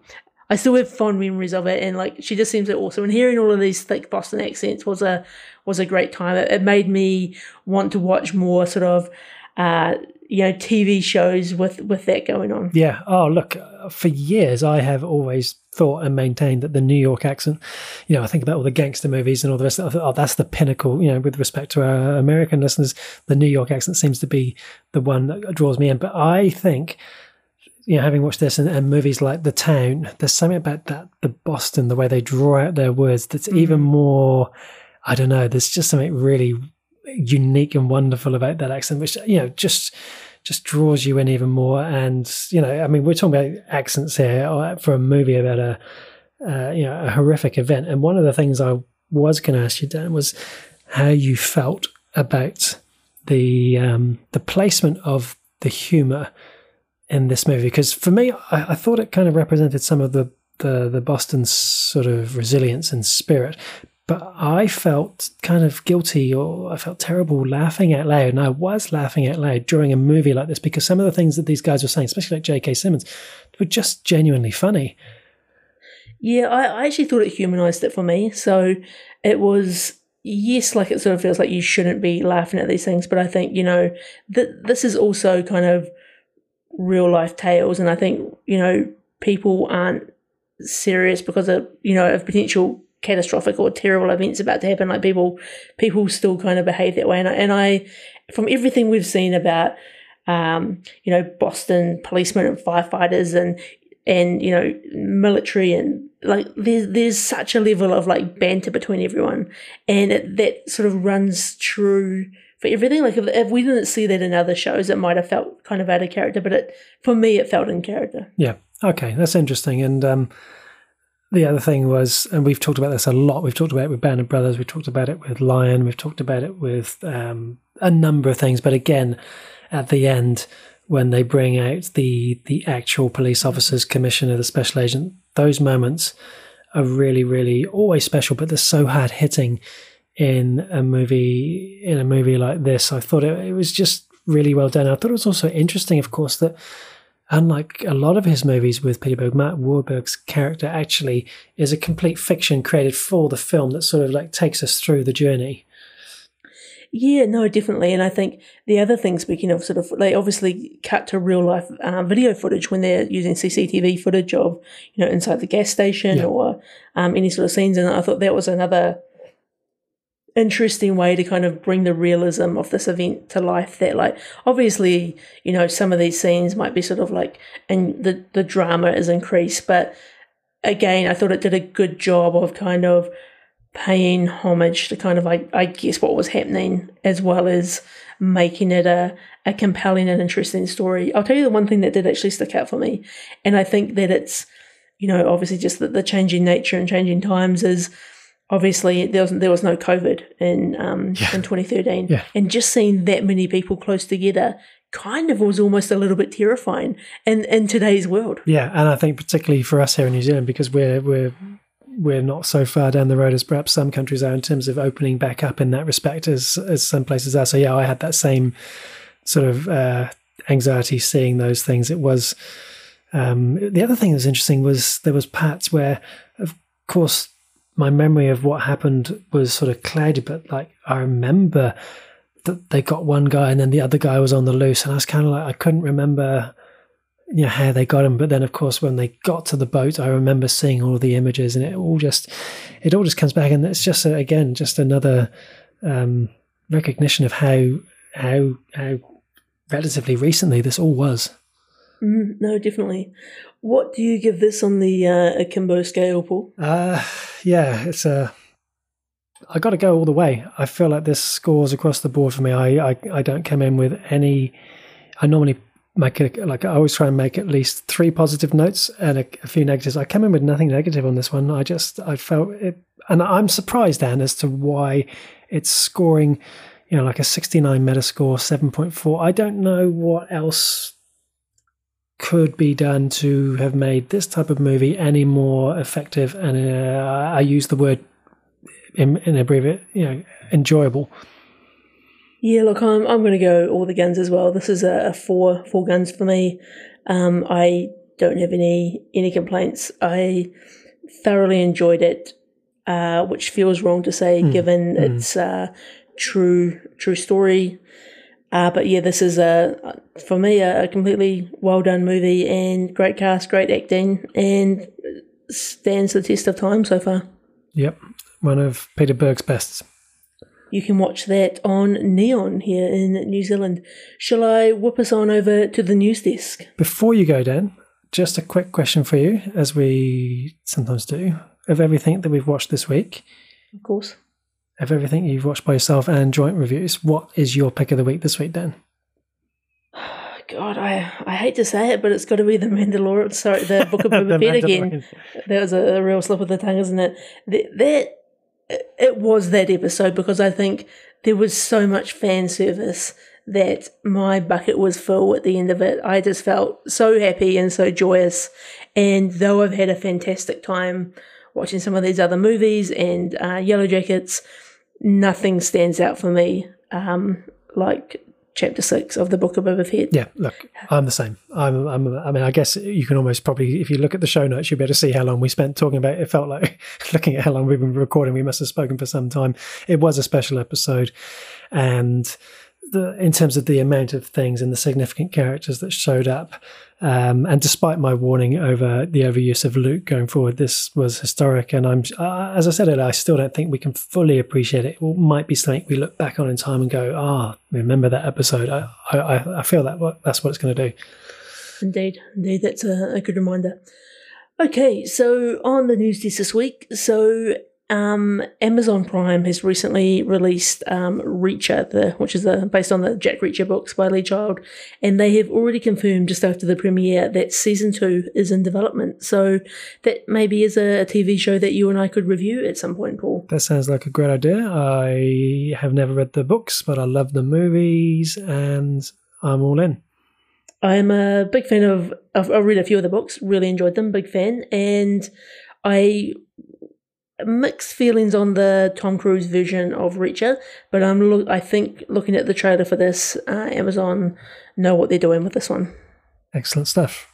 [SPEAKER 2] I still have fond memories of it. And like, she just seems so awesome. And hearing all of these thick Boston accents was a, was a great time. It, it made me want to watch more sort of, uh, you know TV shows with with that going on.
[SPEAKER 3] Yeah. Oh, look, for years I have always thought and maintained that the New York accent, you know, I think about all the gangster movies and all the rest. Of, oh, that's the pinnacle. You know, with respect to our American listeners, the New York accent seems to be the one that draws me in. But I think. You know, having watched this and, and movies like The Town, there's something about that, the Boston, the way they draw out their words that's mm. even more, I don't know, there's just something really unique and wonderful about that accent, which you know just just draws you in even more. And you know, I mean, we're talking about accents here uh, for a movie about a uh, you know a horrific event. And one of the things I was going to ask you, Dan, was how you felt about the um, the placement of the humor in this movie. Because for me, I, I thought it kind of represented some of the the, the Boston sort of resilience and spirit, but I felt kind of guilty or I felt terrible laughing out loud. And I was laughing out loud during a movie like this because some of the things that these guys were saying, especially like J.K. Simmons, were just genuinely funny.
[SPEAKER 2] Yeah, I, I actually thought it humanized it for me. So it was, yes, like it sort of feels like you shouldn't be laughing at these things. But I think, you know, that this is also kind of real life tales. And I think, you know, people aren't serious because of, you know, of potential catastrophic or terrible events about to happen. Like people, people still kind of behave that way. And I, and I from everything we've seen about, um, you know, Boston policemen and firefighters and, and, you know, military and like there's, there's such a level of like banter between everyone. And it, that sort of runs true for everything. Like if, if we didn't see that in other shows, it might have felt kind of out of character. But it for me, it felt in character.
[SPEAKER 3] Yeah. Okay, that's interesting. And um, the other thing was, and we've talked about this a lot. We've talked about it with Band of Brothers. We've talked about it with Lion. We've talked about it with um, a number of things. But again, at the end, when they bring out the the actual police officers, commissioner, the special agent, those moments are really, really always special. But they're so hard hitting in a movie in a movie like this. I thought it, it was just really well done. I thought it was also interesting, of course, that unlike a lot of his movies with Peter Berg, Mark Wahlberg's character actually is a complete fiction created for the film that sort of like takes us through the journey.
[SPEAKER 2] Yeah, no, definitely. And I think the other thing, speaking of sort of, they obviously cut to real life um, video footage when they're using CCTV footage of, you know, inside the gas station
[SPEAKER 3] Yeah.
[SPEAKER 2] or um, any sort of scenes. And I thought that was another interesting way to kind of bring the realism of this event to life that like obviously you know some of these scenes might be sort of like and the the drama is increased but again i thought it did a good job of kind of paying homage to kind of I, I guess what was happening as well as making it a, a compelling and interesting story. I'll tell you the one thing that did actually stick out for me and i think that it's you know obviously just that the changing nature and changing times is obviously there was there was no COVID in um,
[SPEAKER 3] Yeah.
[SPEAKER 2] in 2013,
[SPEAKER 3] Yeah.
[SPEAKER 2] and just seeing that many people close together kind of was almost a little bit terrifying in in today's world.
[SPEAKER 3] Yeah, and I think particularly for us here in New Zealand because we're we're we're not so far down the road as perhaps some countries are in terms of opening back up in that respect as as some places are. So yeah, I had that same sort of uh, anxiety seeing those things. It was um, the other thing that was interesting was there was parts where, of course, my memory of what happened was sort of cloudy, but like I remember that they got one guy and then the other guy was on the loose, and I was kind of like I couldn't remember you know how they got him. But then of course when they got to the boat i remember seeing all the images and it all just it all just comes back. And it's just a, again just another um, recognition of how how how relatively recently this all was
[SPEAKER 2] Mm, no, definitely. What do you give this on the uh, akimbo scale, Paul?
[SPEAKER 3] uh yeah it's a i got to go all the way i feel like this scores across the board for me i i, I don't come in with any i normally make it like I always try and make at least three positive notes and a, a few negatives. I came in with nothing negative on this one. I just I felt it, and I'm surprised, Dan, as to why it's scoring, you know, like a 69 Metascore, 7.4. I don't know what else could be done to have made this type of movie any more effective, and uh, I use the word in, in a brief, you know, enjoyable.
[SPEAKER 2] Yeah, look, I'm I'm going to go all the guns as well. This is a, a four four guns for me. Um, I don't have any any complaints. I thoroughly enjoyed it, uh, which feels wrong to say given its uh, true true story. Uh, but yeah, this is a for me a, a completely well done movie and great cast, great acting, and stands the test of time so far.
[SPEAKER 3] Yep, one of Peter Berg's best.
[SPEAKER 2] You can watch that on Neon here in New Zealand. Shall I whip us on over to the news desk?
[SPEAKER 3] Before you go, Dan, just a quick question for you, as we sometimes do. Of everything that we've watched this week,
[SPEAKER 2] Of course.
[SPEAKER 3] Of everything you've watched by yourself and joint reviews, what is your pick of the week this week, Dan? [SIGHS]
[SPEAKER 2] God, I, I hate to say it, but it's got to be the Mandalorian. Sorry, the Book of [LAUGHS] Boba Fett again. That was a, a real slip of the tongue, isn't it? That, that it was that episode because I think there was so much fan service that my bucket was full at the end of it. I just felt so happy and so joyous. And though I've had a fantastic time watching some of these other movies and uh, Yellow Jackets, nothing stands out for me um, like chapter six of the Book of Boba.
[SPEAKER 3] Yeah, look, I'm the same. I'm, I'm, I mean, I guess you can almost probably, if you look at the show notes, you'll be able to see how long we spent talking about it. It felt like, [LAUGHS] looking at how long we've been recording, we must have spoken for some time. It was a special episode. And the, in terms of the amount of things and the significant characters that showed up, um, and despite my warning over the overuse of Luke going forward, this was historic. And I'm, uh, as I said earlier, I still don't think we can fully appreciate it. It might be something we look back on in time and go, ah, remember that episode. I, I, I feel that that's what it's going to do.
[SPEAKER 2] Indeed, indeed, that's a, a good reminder. Okay, so on the news this week, so um, Amazon Prime has recently released um, Reacher, the, which is a, based on the Jack Reacher books by Lee Child, and they have already confirmed just after the premiere that season two is in development. So that maybe is a, a TV show that you and I could review at some point, Paul.
[SPEAKER 3] That sounds like a great idea. I have never read the books, but I love the movies, and I'm all in.
[SPEAKER 2] I'm a big fan of, of. I've read a few of the books, really enjoyed them, big fan, and I mixed feelings on the Tom Cruise version of Reacher, but I'm look. I think looking at the trailer for this, uh, Amazon know what they're doing with this one.
[SPEAKER 3] Excellent stuff.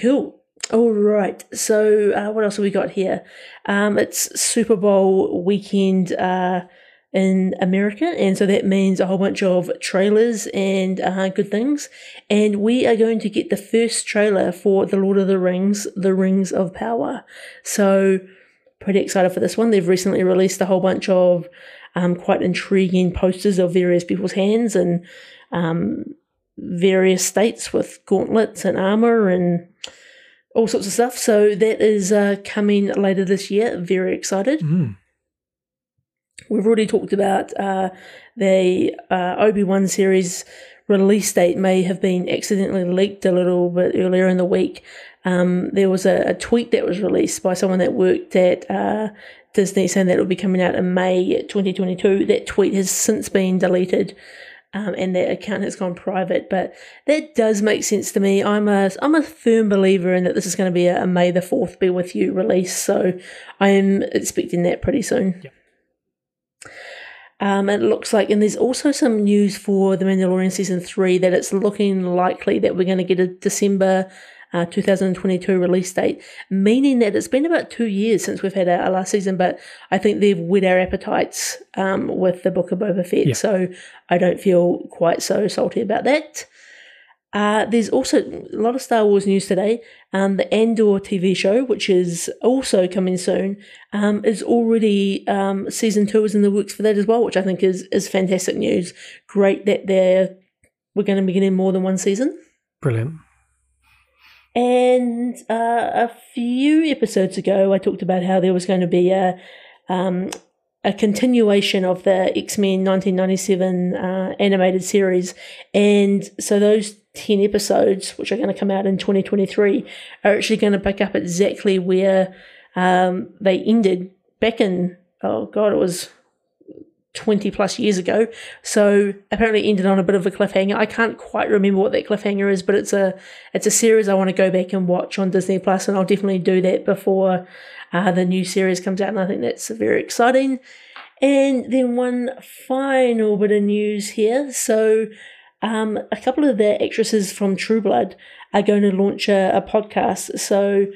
[SPEAKER 2] Cool. All right. So uh, what else have we got here? Um, it's Super Bowl weekend uh, in America, and so that means a whole bunch of trailers and uh, good things. And we are going to get the first trailer for The Lord of the Rings: The Rings of Power. So pretty excited for this one. They've recently released a whole bunch of um, quite intriguing posters of various people's hands and um, various states with gauntlets and armor and all sorts of stuff. So that is uh, coming later this year. Very excited.
[SPEAKER 3] Mm.
[SPEAKER 2] We've already talked about uh, the uh, Obi Wan series release date may have been accidentally leaked a little bit earlier in the week. Um, there was a, a, tweet that was released by someone that worked at uh, Disney saying that it would be coming out in May 2022. That tweet has since been deleted. Um, and that account has gone private, but that does make sense to me. I'm a I'm a firm believer in that this is going to be a, a May the Fourth be with you release, so I am expecting that pretty soon.
[SPEAKER 3] Yep.
[SPEAKER 2] Um, it looks like, and there's also some news for The Mandalorian season three that it's looking likely that we're going to get a December uh, 2022 release date, meaning that it's been about two years since we've had our, our last season, but I think they've whet our appetites um, with the Book of Boba Fett,
[SPEAKER 3] Yeah.
[SPEAKER 2] so I don't feel quite so salty about that. Uh, there's also a lot of Star Wars news today. Um, the Andor TV show, which is also coming soon, um, is already um, season two is in the works for that as well, which I think is is fantastic news. Great that they're we're going to be getting more than one season.
[SPEAKER 3] Brilliant.
[SPEAKER 2] And uh, a few episodes ago, I talked about how there was going to be a um, a continuation of the X Men 1997 uh, animated series, and so those ten episodes, which are going to come out in 2023, are actually going to pick up exactly where um, they ended back in oh god, it was 20 plus years ago. So apparently ended on a bit of a cliffhanger. I can't quite remember what that cliffhanger is, but it's a it's a series I want to go back and watch on Disney Plus, and I'll definitely do that before uh, the new series comes out. And I think that's very exciting. And then one final bit of news here. So um, a couple of the actresses from True Blood are going to launch a, a podcast. So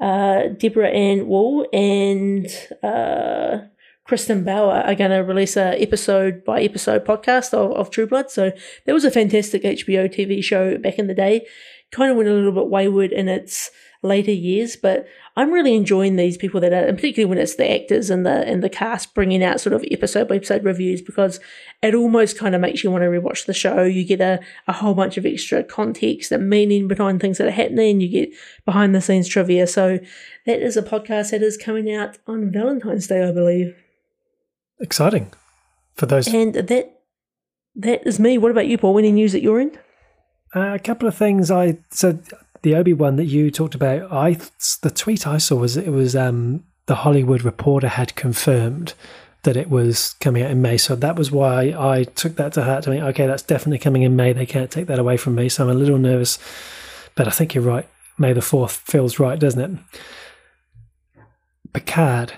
[SPEAKER 2] uh, Deborah Ann Woll and uh, Kristin Bauer are going to release a episode by episode podcast of, of True Blood. So that was a fantastic HBO TV show back in the day. Kind of went a little bit wayward in its later years, but I'm really enjoying these people that are, and particularly when it's the actors and the and the cast bringing out sort of episode by episode reviews because it almost kind of makes you want to rewatch the show. You get a, a whole bunch of extra context and meaning behind things that are happening. You get behind the scenes trivia. So that is a podcast that is coming out on Valentine's Day, I believe.
[SPEAKER 3] Exciting for those.
[SPEAKER 2] And that that is me. What about you, Paul? Any news that you're in?
[SPEAKER 3] Uh, a couple of things. I so the Obi Wan that you talked about. I the tweet I saw was it was um, the Hollywood Reporter had confirmed that it was coming out in May. So that was why I took that to heart. I mean, okay, that's definitely coming in May. They can't take that away from me. So I'm a little nervous, but I think you're right. May the fourth feels right, doesn't it? Picard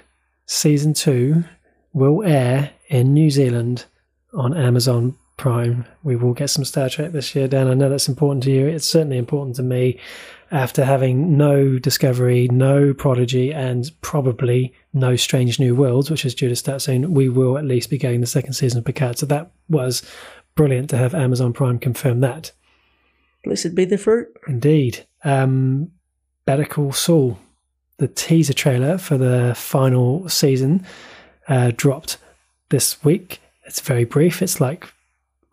[SPEAKER 3] season two will air in New Zealand on Amazon Prime. We will get some Star Trek this year, Dan. I know that's important to you. It's certainly important to me. After having no Discovery, no Prodigy, and probably no Strange New Worlds, which is due to start soon, we will at least be getting the second season of Picard. So that was brilliant to have Amazon Prime confirm that.
[SPEAKER 2] Blessed be the fruit.
[SPEAKER 3] Indeed. Um, Better Call Saul, the teaser trailer for the final season, uh, dropped this week. It's very brief. It's like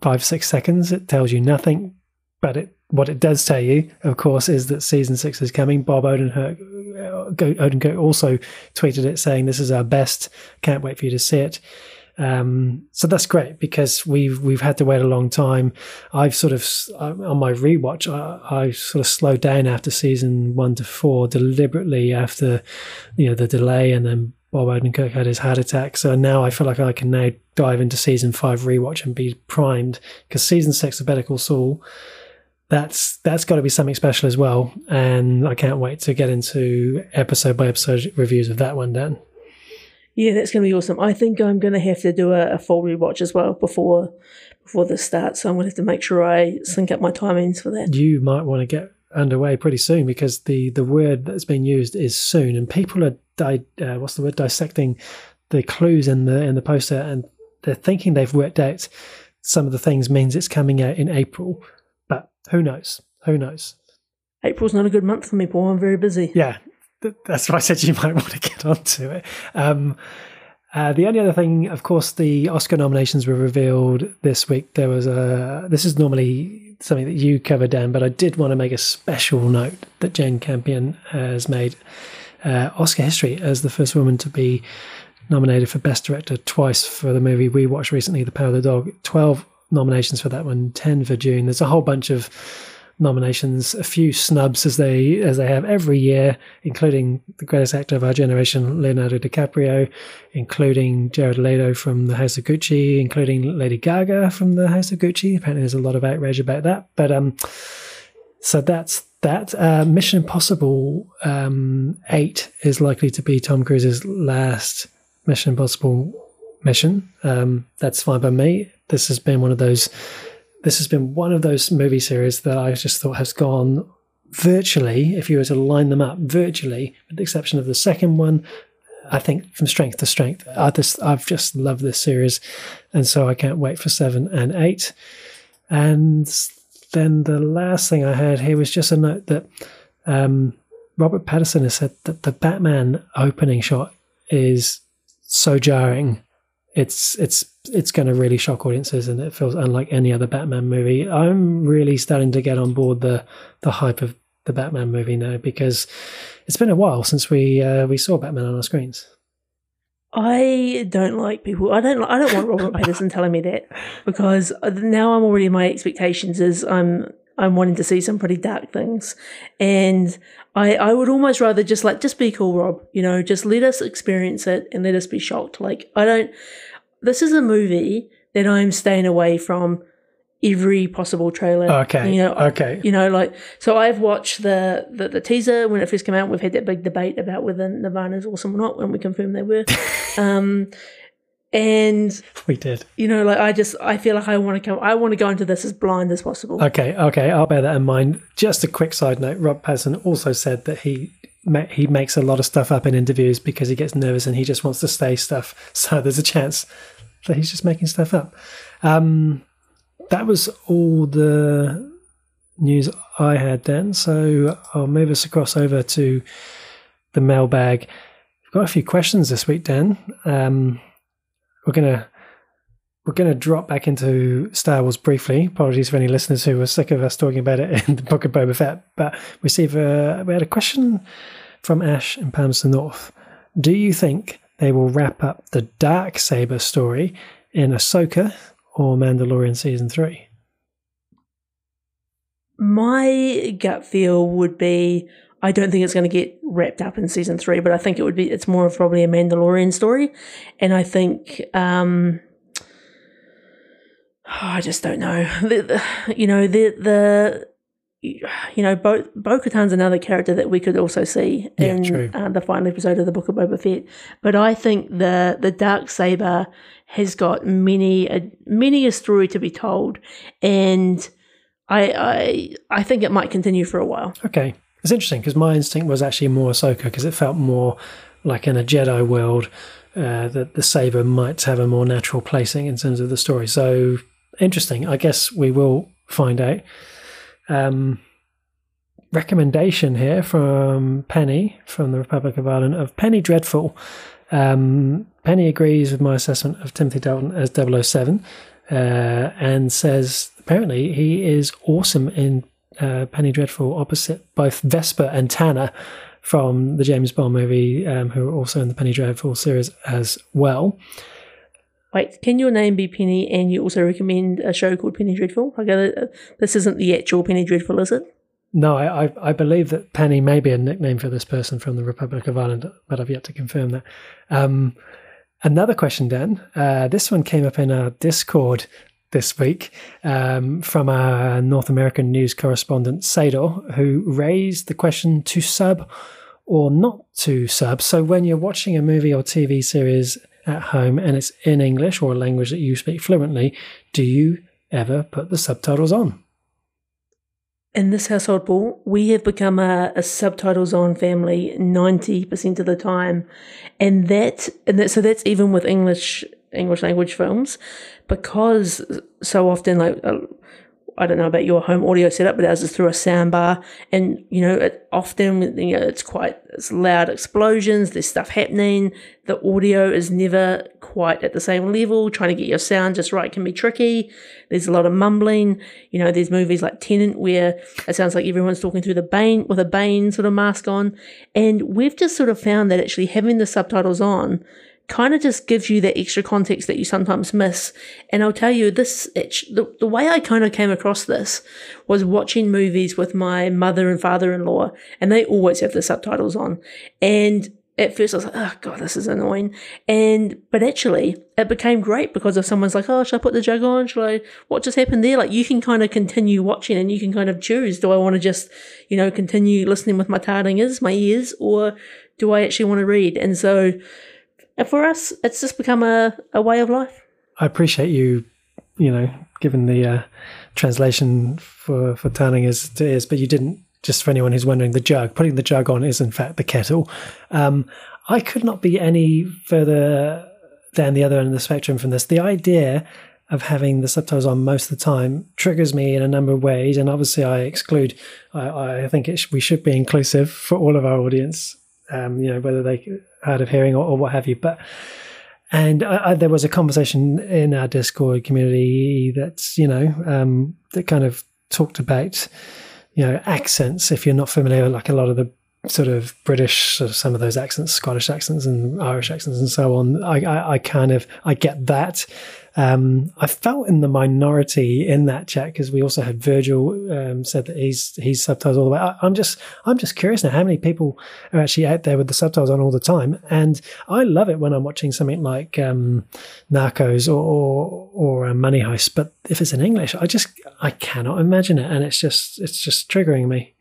[SPEAKER 3] five, six seconds. It tells you nothing, but it what it does tell you, of course, is that season six is coming. Bob Odenkirk, Odin also tweeted it saying, "This is our best. Can't wait for you to see it." Um, so that's great because we've we've had to wait a long time. I've sort of on my rewatch, I, I sort of slowed down after season one to four deliberately after you know the delay, and then Bob Odenkirk had his heart attack. So now I feel like I can now dive into season five rewatch and be primed because season six of Better Call Saul. That's that's got to be something special as well, and I can't wait to get into episode by episode reviews of that one. Dan.
[SPEAKER 2] Yeah, that's going to be awesome. I think I'm going to have to do a, a full rewatch as well before before this starts. So I'm going to have to make sure I sync up my timings for that.
[SPEAKER 3] You might want to get underway pretty soon because the the word that's been used is soon, and people are di- uh, what's the word dissecting the clues in the in the poster, and they're thinking they've worked out some of the things means it's coming out in April, but who knows? Who knows?
[SPEAKER 2] April's not a good month for me, Paul. I'm very busy.
[SPEAKER 3] Yeah, that's why I said [LAUGHS] you might want to get onto it. Um, uh, the only other thing, of course, the Oscar nominations were revealed this week. There was a. This is normally something that you cover, Dan, but I did want to make a special note that Jane Campion has made uh, Oscar history as the first woman to be nominated for Best Director twice for the movie we watched recently, The Power of the Dog. Twelve nominations for that one, ten for Dune. There's a whole bunch of nominations, a few snubs as they as they have every year, including the greatest actor of our generation, Leonardo DiCaprio, including Jared Leto from The House of Gucci, including Lady Gaga from The House of Gucci. Apparently, there's a lot of outrage about that, but um, so that's that. Uh, Mission Impossible um, Eight is likely to be Tom Cruise's last Mission Impossible mission. Um, that's fine by me. This has been one of those this has been one of those movie series that I just thought has gone virtually, if you were to line them up, virtually, with the exception of the second one, I think from strength to strength. I just, I've just loved this series, and so I can't wait for seven and eight. And then the last thing I heard here was just a note that um, Robert Pattinson has said that the Batman opening shot is so jarring it's it's it's going to really shock audiences, and it feels unlike any other Batman movie. I'm really starting to get on board the the hype of the Batman movie now because it's been a while since we uh, we saw Batman on our screens.
[SPEAKER 2] I don't like people. I don't. I don't want Robert [LAUGHS] Pattinson telling me that because now I'm already my expectations is I'm I'm wanting to see some pretty dark things, and I I would almost rather just like just be cool, Rob. You know, just let us experience it and let us be shocked. Like I don't. This is a movie that I'm staying away from every possible trailer.
[SPEAKER 3] Okay.
[SPEAKER 2] You know,
[SPEAKER 3] okay.
[SPEAKER 2] You know, like so I've watched the, the the teaser when it first came out. We've had that big debate about whether Nirvana's awesome or not when we confirmed they were. [LAUGHS] um and
[SPEAKER 3] we did.
[SPEAKER 2] You know, like I just I feel like I want to come. I want to go into this as blind as possible.
[SPEAKER 3] Okay, okay, I'll bear that in mind. Just a quick side note: Rob Pattinson also said that he he makes a lot of stuff up in interviews because he gets nervous and he just wants to say stuff. [LAUGHS] So there's a chance that he's just making stuff up. Um, that was all the news I had then. So I'll move us across over to the mailbag. We've got a few questions this week, Dan. Um, we're gonna we're gonna drop back into Star Wars briefly. Apologies for any listeners who were sick of us talking about it [LAUGHS] in the Book of Boba Fett. But we receive a, we had a question from Ash in Palmerston North. Do you think they will wrap up the dark saber story in Ahsoka or Mandalorian season three?
[SPEAKER 2] My gut feel would be I don't think it's going to get wrapped up in season three, but I think it would be, it's more of probably a Mandalorian story. And I think, um, oh, [SIGHS] I just don't know. The, the, you know, the, the, you know, Bo Katan's another character that we could also see
[SPEAKER 3] yeah,
[SPEAKER 2] in uh, the final episode of the Book of Boba Fett. But I think the the dark saber has got many a many a story to be told, and I I I think it might continue for a while.
[SPEAKER 3] Okay, it's interesting because my instinct was actually more Ahsoka because it felt more like in a Jedi world uh, that the saber might have a more natural placing in terms of the story. So interesting. I guess we will find out. Um, recommendation here from Penny from the Republic of Ireland of Penny Dreadful. Um, Penny agrees with my assessment of Timothy Dalton as 007 uh, and says apparently he is awesome in uh, Penny Dreadful opposite both Vesper and Tanner from the James Bond movie, um, who are also in the Penny Dreadful series as well.
[SPEAKER 2] Wait, can your name be Penny and you also recommend a show called Penny Dreadful? Like, uh, this isn't the actual Penny Dreadful, is it?
[SPEAKER 3] No, I, I, I believe that Penny may be a nickname for this person from the Republic of Ireland, but I've yet to confirm that. Um, another question, Dan. Uh, this one came up in our Discord this week um, from our North American news correspondent, Sador, who raised the question to sub or not to sub. So when you're watching a movie or TV series at home and it's in English or a language that you speak fluently, do you ever put the subtitles on?
[SPEAKER 2] In this household, Paul, we have become a, a subtitles on family 90% of the time. And that, and that, so that's even with English, English language films, because so often, like, uh, I don't know about your home audio setup, but ours is through a soundbar, and you know, it often you know it's quite it's loud explosions. There's stuff happening. The audio is never quite at the same level. Trying to get your sound just right can be tricky. There's a lot of mumbling. You know, there's movies like Tenet where it sounds like everyone's talking through the Bane with a Bane sort of mask on, and we've just sort of found that actually having the subtitles on kind of just gives you that extra context that you sometimes miss. And I'll tell you this, the, the way I kind of came across this was watching movies with my mother and father-in-law, and they always have the subtitles on. And at first I was like, oh God, this is annoying. And, but actually it became great because if someone's like, oh, should I put the jug on? Should I, what just happened there? Like you can kind of continue watching and you can kind of choose, do I want to just, you know, continue listening with my taringas, my ears, or do I actually want to read? And so, and for us, it's just become a, a way of life.
[SPEAKER 3] I appreciate you, you know, given the uh, translation for for taringas to is, but you didn't. Just for anyone who's wondering, the jug putting the jug on is in fact the kettle. Um, I could not be any further down the other end of the spectrum from this. The idea of having the subtitles on most of the time triggers me in a number of ways, and obviously I exclude. I, I think sh- we should be inclusive for all of our audience. Um, you know, whether they hard of hearing or, or what have you. But and I, I, there was a conversation in our Discord community that's you know um, that kind of talked about you know accents. If you're not familiar, like a lot of the sort of British, sort of some of those accents, Scottish accents and Irish accents and so on. I, I, I kind of I get that. Um, I felt in the minority in that chat because we also had Virgil um, said that he's he's subtitles all the way. I, I'm just I'm just curious now how many people are actually out there with the subtitles on all the time, and I love it when I'm watching something like um, Narcos or or, or uh, Money Heist. But if it's in English, I just I cannot imagine it, and it's just it's just triggering me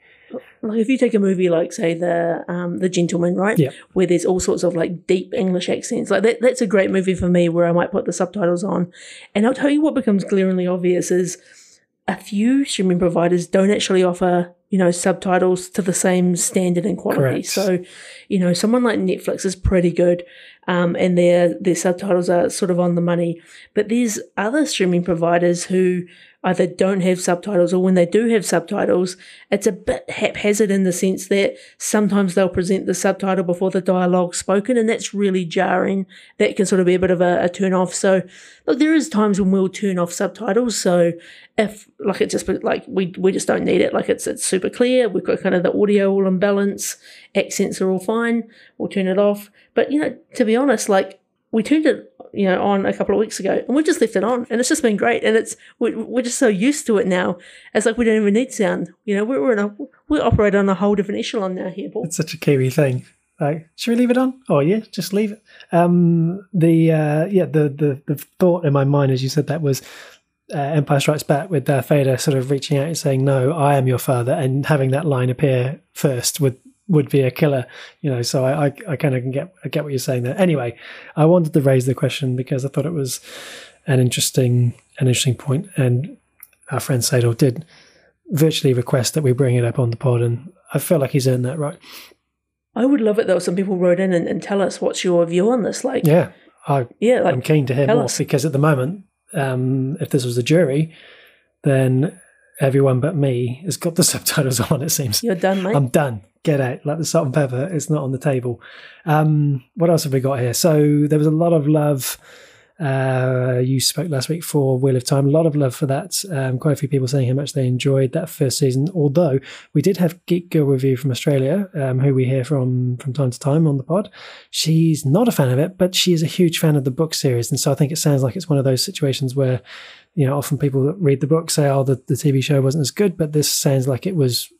[SPEAKER 2] like if you take a movie like say the um the gentleman right
[SPEAKER 3] yeah.
[SPEAKER 2] where there's all sorts of like deep english accents like that, that's a great movie for me where i might put the subtitles on and i'll tell you what becomes glaringly obvious is a few streaming providers don't actually offer you know subtitles to the same standard and quality
[SPEAKER 3] Correct.
[SPEAKER 2] so you know someone like netflix is pretty good um, and their their subtitles are sort of on the money but there's other streaming providers who either don't have subtitles or when they do have subtitles, it's a bit haphazard in the sense that sometimes they'll present the subtitle before the dialogue spoken, and that's really jarring. That can sort of be a bit of a, a turn off. So, look, there is times when we'll turn off subtitles. So, if like it just like we we just don't need it, like it's it's super clear, we've got kind of the audio all in balance, accents are all fine, we'll turn it off. But you know, to be honest, like we turned it you know on a couple of weeks ago and we just left it on and it's just been great and it's we're, we're just so used to it now it's like we don't even need sound you know we're, we're in a we operate on a whole different echelon now here Paul.
[SPEAKER 3] it's such a kiwi thing. Like should we leave it on? Oh yeah just leave it. Um the uh yeah the the the thought in my mind as you said that was uh, Empire Strikes Back with Darth Vader sort of reaching out and saying, "No, I am your father," and having that line appear first would would be a killer, you know. So I, I, I kind of can get I get what you're saying there. Anyway, I wanted to raise the question because I thought it was an interesting an interesting point, and our friend Sador did virtually request that we bring it up on the pod, and I feel like he's earned that right.
[SPEAKER 2] I would love it though. Some people wrote in and, and tell us what's your view on this. Like,
[SPEAKER 3] yeah, I
[SPEAKER 2] yeah, like,
[SPEAKER 3] I'm keen to hear more
[SPEAKER 2] us.
[SPEAKER 3] because at the moment, um, if this was a jury, then everyone but me has got the [LAUGHS] subtitles on. It seems
[SPEAKER 2] you're done, mate.
[SPEAKER 3] I'm done. Get out. Like the salt and pepper is not on the table. Um, what else have we got here? So there was a lot of love Uh, you spoke last week for Wheel of Time. A lot of love for that. Um, quite a few people saying how much they enjoyed that first season. Although we did have Geek Girl Review from Australia, um, who we hear from from time to time on the pod. She's not a fan of it, but she is a huge fan of the book series, and so I think it sounds like it's one of those situations where, you know, often people that read the book say, "Oh, the, the TV show wasn't as good," but this sounds like it was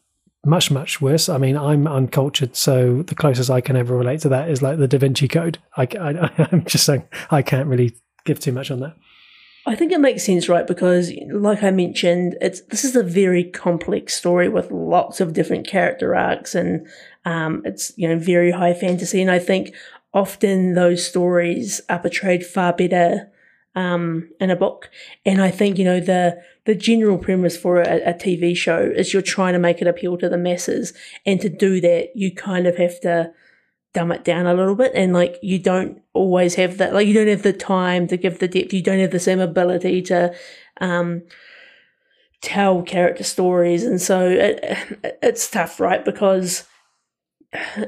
[SPEAKER 3] much much worse. I mean, I'm uncultured, so the closest I can ever relate to that is like the Da Vinci Code. I, [LAUGHS] I'm just saying I can't really give too much on that.
[SPEAKER 2] I think it makes sense, right? Because, like I mentioned, it's this is a very complex story with lots of different character arcs, and um, it's you know very high fantasy. And I think often those stories are portrayed far better um, in a book. And I think you know the the general premise for a, a TV show is you're trying to make it appeal to the masses, and to do that, you kind of have to dumb it down a little bit. And like you don't always have that like you don't have the time to give the depth. You don't have the same ability to um tell character stories. And so it, it's tough right? Because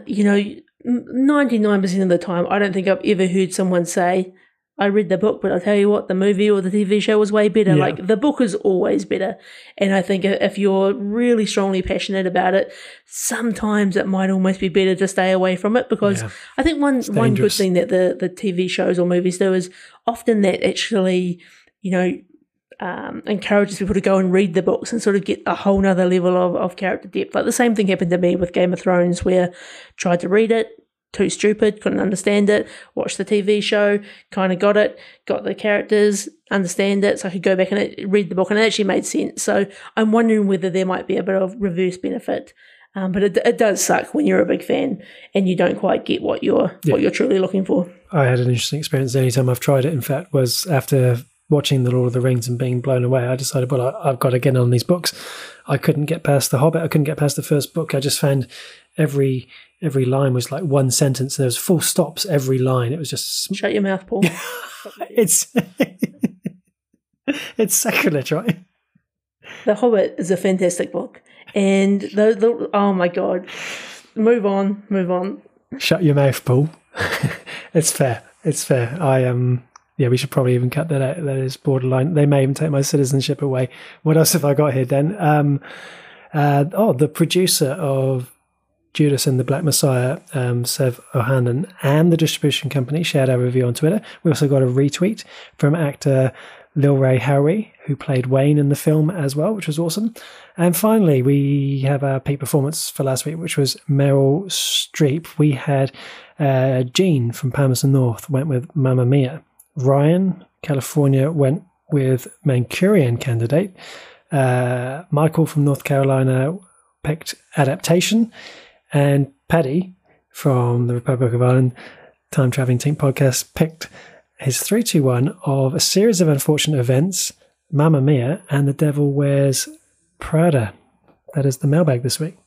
[SPEAKER 2] you know 99% of the time i don't think i've ever heard someone say I read the book, but I'll tell you what, the movie or the TV show was way better. Yeah. Like the book is always better. And I think if you're really strongly passionate about it, sometimes it might almost be better to stay away from it because yeah. I think one one good thing that the, the TV shows or movies do is often that actually, you know, um, encourages people to go and read the books and sort of get a whole nother level of, of character depth. Like the same thing happened to me with Game of Thrones, where I tried to read it, too stupid, couldn't understand it, watched the TV show, kind of got it, got the characters, understand it, so I could go back and read the book, and it actually made sense. So I'm wondering whether there might be a bit of reverse benefit. Um, but it, it does suck when you're a big fan and you don't quite get what you're yeah. what you're truly looking for.
[SPEAKER 3] I had an interesting experience. The only time I've tried it, in fact, was after watching The Lord of the Rings and being blown away. I decided, well, I, have got to get on these books. I couldn't get past The Hobbit. I couldn't get past the first book. I just found every every line was like one sentence. There was full stops every line. It was just
[SPEAKER 2] shut your mouth, Paul. [LAUGHS]
[SPEAKER 3] it's [LAUGHS] it's sacrilege, right?
[SPEAKER 2] The Hobbit is a fantastic book, and the, the oh my god, move on, move on.
[SPEAKER 3] Shut your mouth, Paul. [LAUGHS] it's fair. It's fair. I um yeah, we should probably even cut that out. That is borderline. They may even take my citizenship away. What else have I got here then? Um, uh, oh, the producer of Judas and the Black Messiah, um, Sev Ohanian, and the distribution company shared our review on Twitter. We also got a retweet from actor Lil Rel Howery, who played Wayne in the film as well, which was awesome. And finally, we have our peak performance for last week, which was Meryl Streep. We had uh, Gene from Palmerston North went with Mamma Mia. Ryan, California, went with Manchurian Candidate. Uh, Michael from North Carolina picked Adaptation. And Paddy from the Republic of Ireland Time Traveling Team podcast picked his 321 of a series of unfortunate events, Mamma Mia, and The Devil Wears Prada. That is the mailbag this week.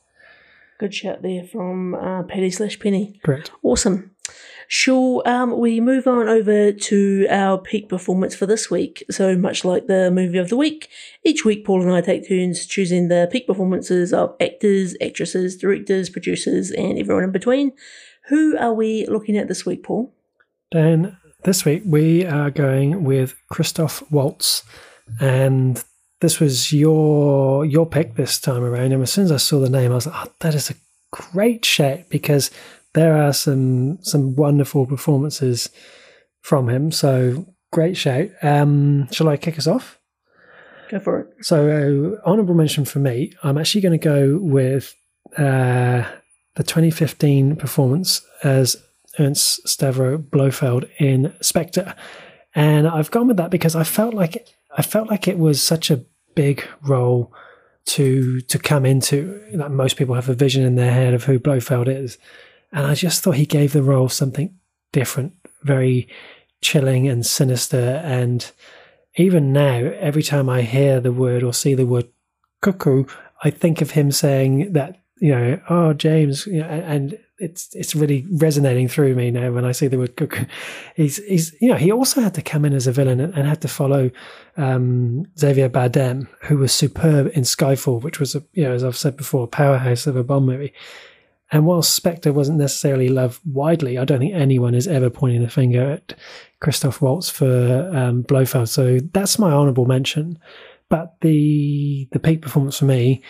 [SPEAKER 2] Good shout there from uh, Paddy slash Penny.
[SPEAKER 3] Correct.
[SPEAKER 2] Awesome. Sure, um, we move on over to our peak performance for this week. So, much like the movie of the week, each week Paul and I take turns choosing the peak performances of actors, actresses, directors, producers, and everyone in between. Who are we looking at this week, Paul?
[SPEAKER 3] Dan, this week we are going with Christoph Waltz, and this was your your pick this time around. And as soon as I saw the name, I was like, oh, "That is a great shout!" Because there are some some wonderful performances from him. So great shout. Um, shall I kick us off?
[SPEAKER 2] Go for it.
[SPEAKER 3] So uh, honorable mention for me. I'm actually going to go with uh, the 2015 performance as Ernst Stavro Blofeld in Spectre, and I've gone with that because I felt like I felt like it was such a big role to to come into. Like most people have a vision in their head of who Blofeld is, and I just thought he gave the role something different, very chilling and sinister. And even now, every time I hear the word or see the word cuckoo, I think of him saying that, you know, oh, James, you know, and it's it's really resonating through me now when I see the word cuckoo. He's he's you know he also had to come in as a villain and, and had to follow um, Javier Bardem, who was superb in Skyfall, which was a you know as I've said before, a powerhouse of a Bond movie. and while Spectre wasn't necessarily loved widely, I don't think anyone is ever pointing the finger at Christoph Waltz for um, Blofeld. So that's my honourable mention. But the the peak performance for me,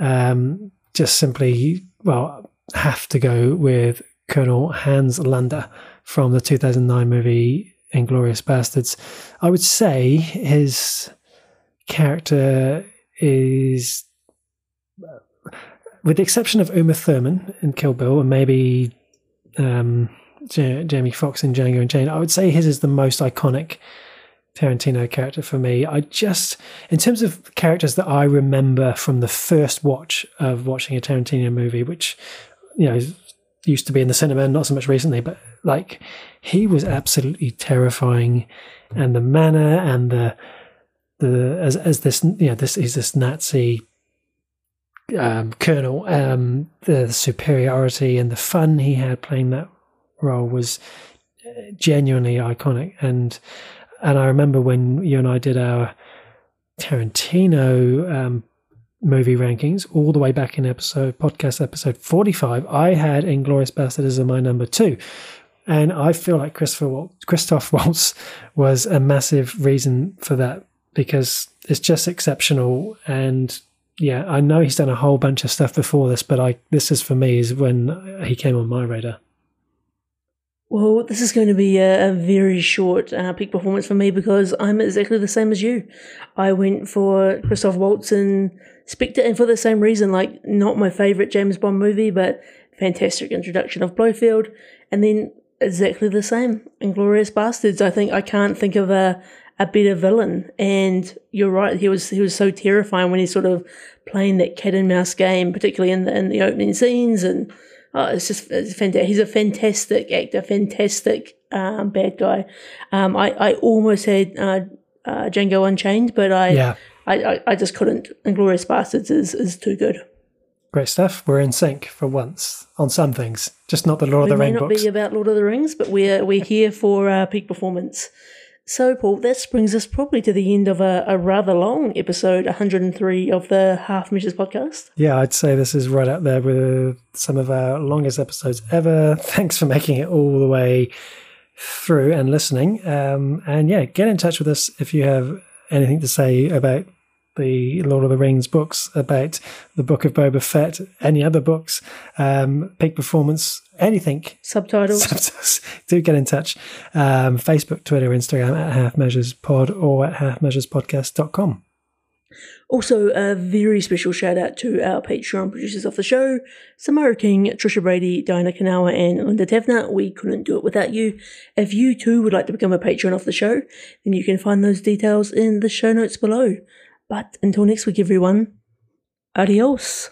[SPEAKER 3] um, just simply well, have to go with Colonel Hans Landa from the 2009 movie Inglourious Basterds. I would say his character is, with the exception of Uma Thurman in Kill Bill and maybe um, Jamie Foxx in Django Unchained, I would say his is the most iconic Tarantino character for me. I just, in terms of characters that I remember from the first watch of watching a Tarantino movie, which, you know, used to be in the cinema, not so much recently, but like he was absolutely terrifying. And the manner and the, the, as, as this, you know, this is this Nazi um, colonel, um, the superiority and the fun he had playing that role was genuinely iconic. And, and I remember when you and I did our Tarantino um, movie rankings all the way back in episode podcast episode 45 i had inglourious basterds as my number two. And i feel like christopher christoph waltz was a massive reason for that because it's just exceptional. And yeah i know he's done a whole bunch of stuff before this but i this is for me is when he came on my radar.
[SPEAKER 2] Well, this is going to be a, a very short uh, peak performance for me because I'm exactly the same as you. I went for Christoph Waltz and Spectre, and for the same reason, like not my favorite James Bond movie, but fantastic introduction of Blofeld, and then exactly the same Inglourious Basterds. I think I can't think of a a better villain, and you're right. He was he was so terrifying when he's sort of playing that cat and mouse game, particularly in the in the opening scenes and Oh, it's just it's fantastic. He's a fantastic actor, fantastic um, bad guy. Um, I, I almost had uh, uh, Django Unchained, but I,
[SPEAKER 3] yeah.
[SPEAKER 2] I, I, I just couldn't. Inglourious Basterds is, is too good.
[SPEAKER 3] Great stuff. We're in sync for once on some things, just not the Lord we of the Rings.
[SPEAKER 2] Not
[SPEAKER 3] books.
[SPEAKER 2] be about Lord of the Rings, but we're we're here for uh, peak performance. So, Paul, that brings us probably to the end of a, a, rather long episode 103 of the Half Measures podcast.
[SPEAKER 3] Yeah, I'd say this is right up there with some of our longest episodes ever. [LAUGHS] Thanks for making it all the way through and listening. Um, and yeah, get in touch with us if you have anything to say about the Lord of the Rings books, about the Book of Boba Fett, any other books, um, peak performance, anything.
[SPEAKER 2] Subtitles. [LAUGHS]
[SPEAKER 3] Subtitles. Do get in touch. Um, Facebook, Twitter, Instagram at Half Measures Pod or at halfmeasurespodcast.com.
[SPEAKER 2] Also, a very special shout out to our Patreon producers of the show Samara King, Trisha Brady, Diana Kanawa, and Linda Tevner. We couldn't do it without you. If you too would like to become a patron of the show, then you can find those details in the show notes below. But until next week, everyone, adios.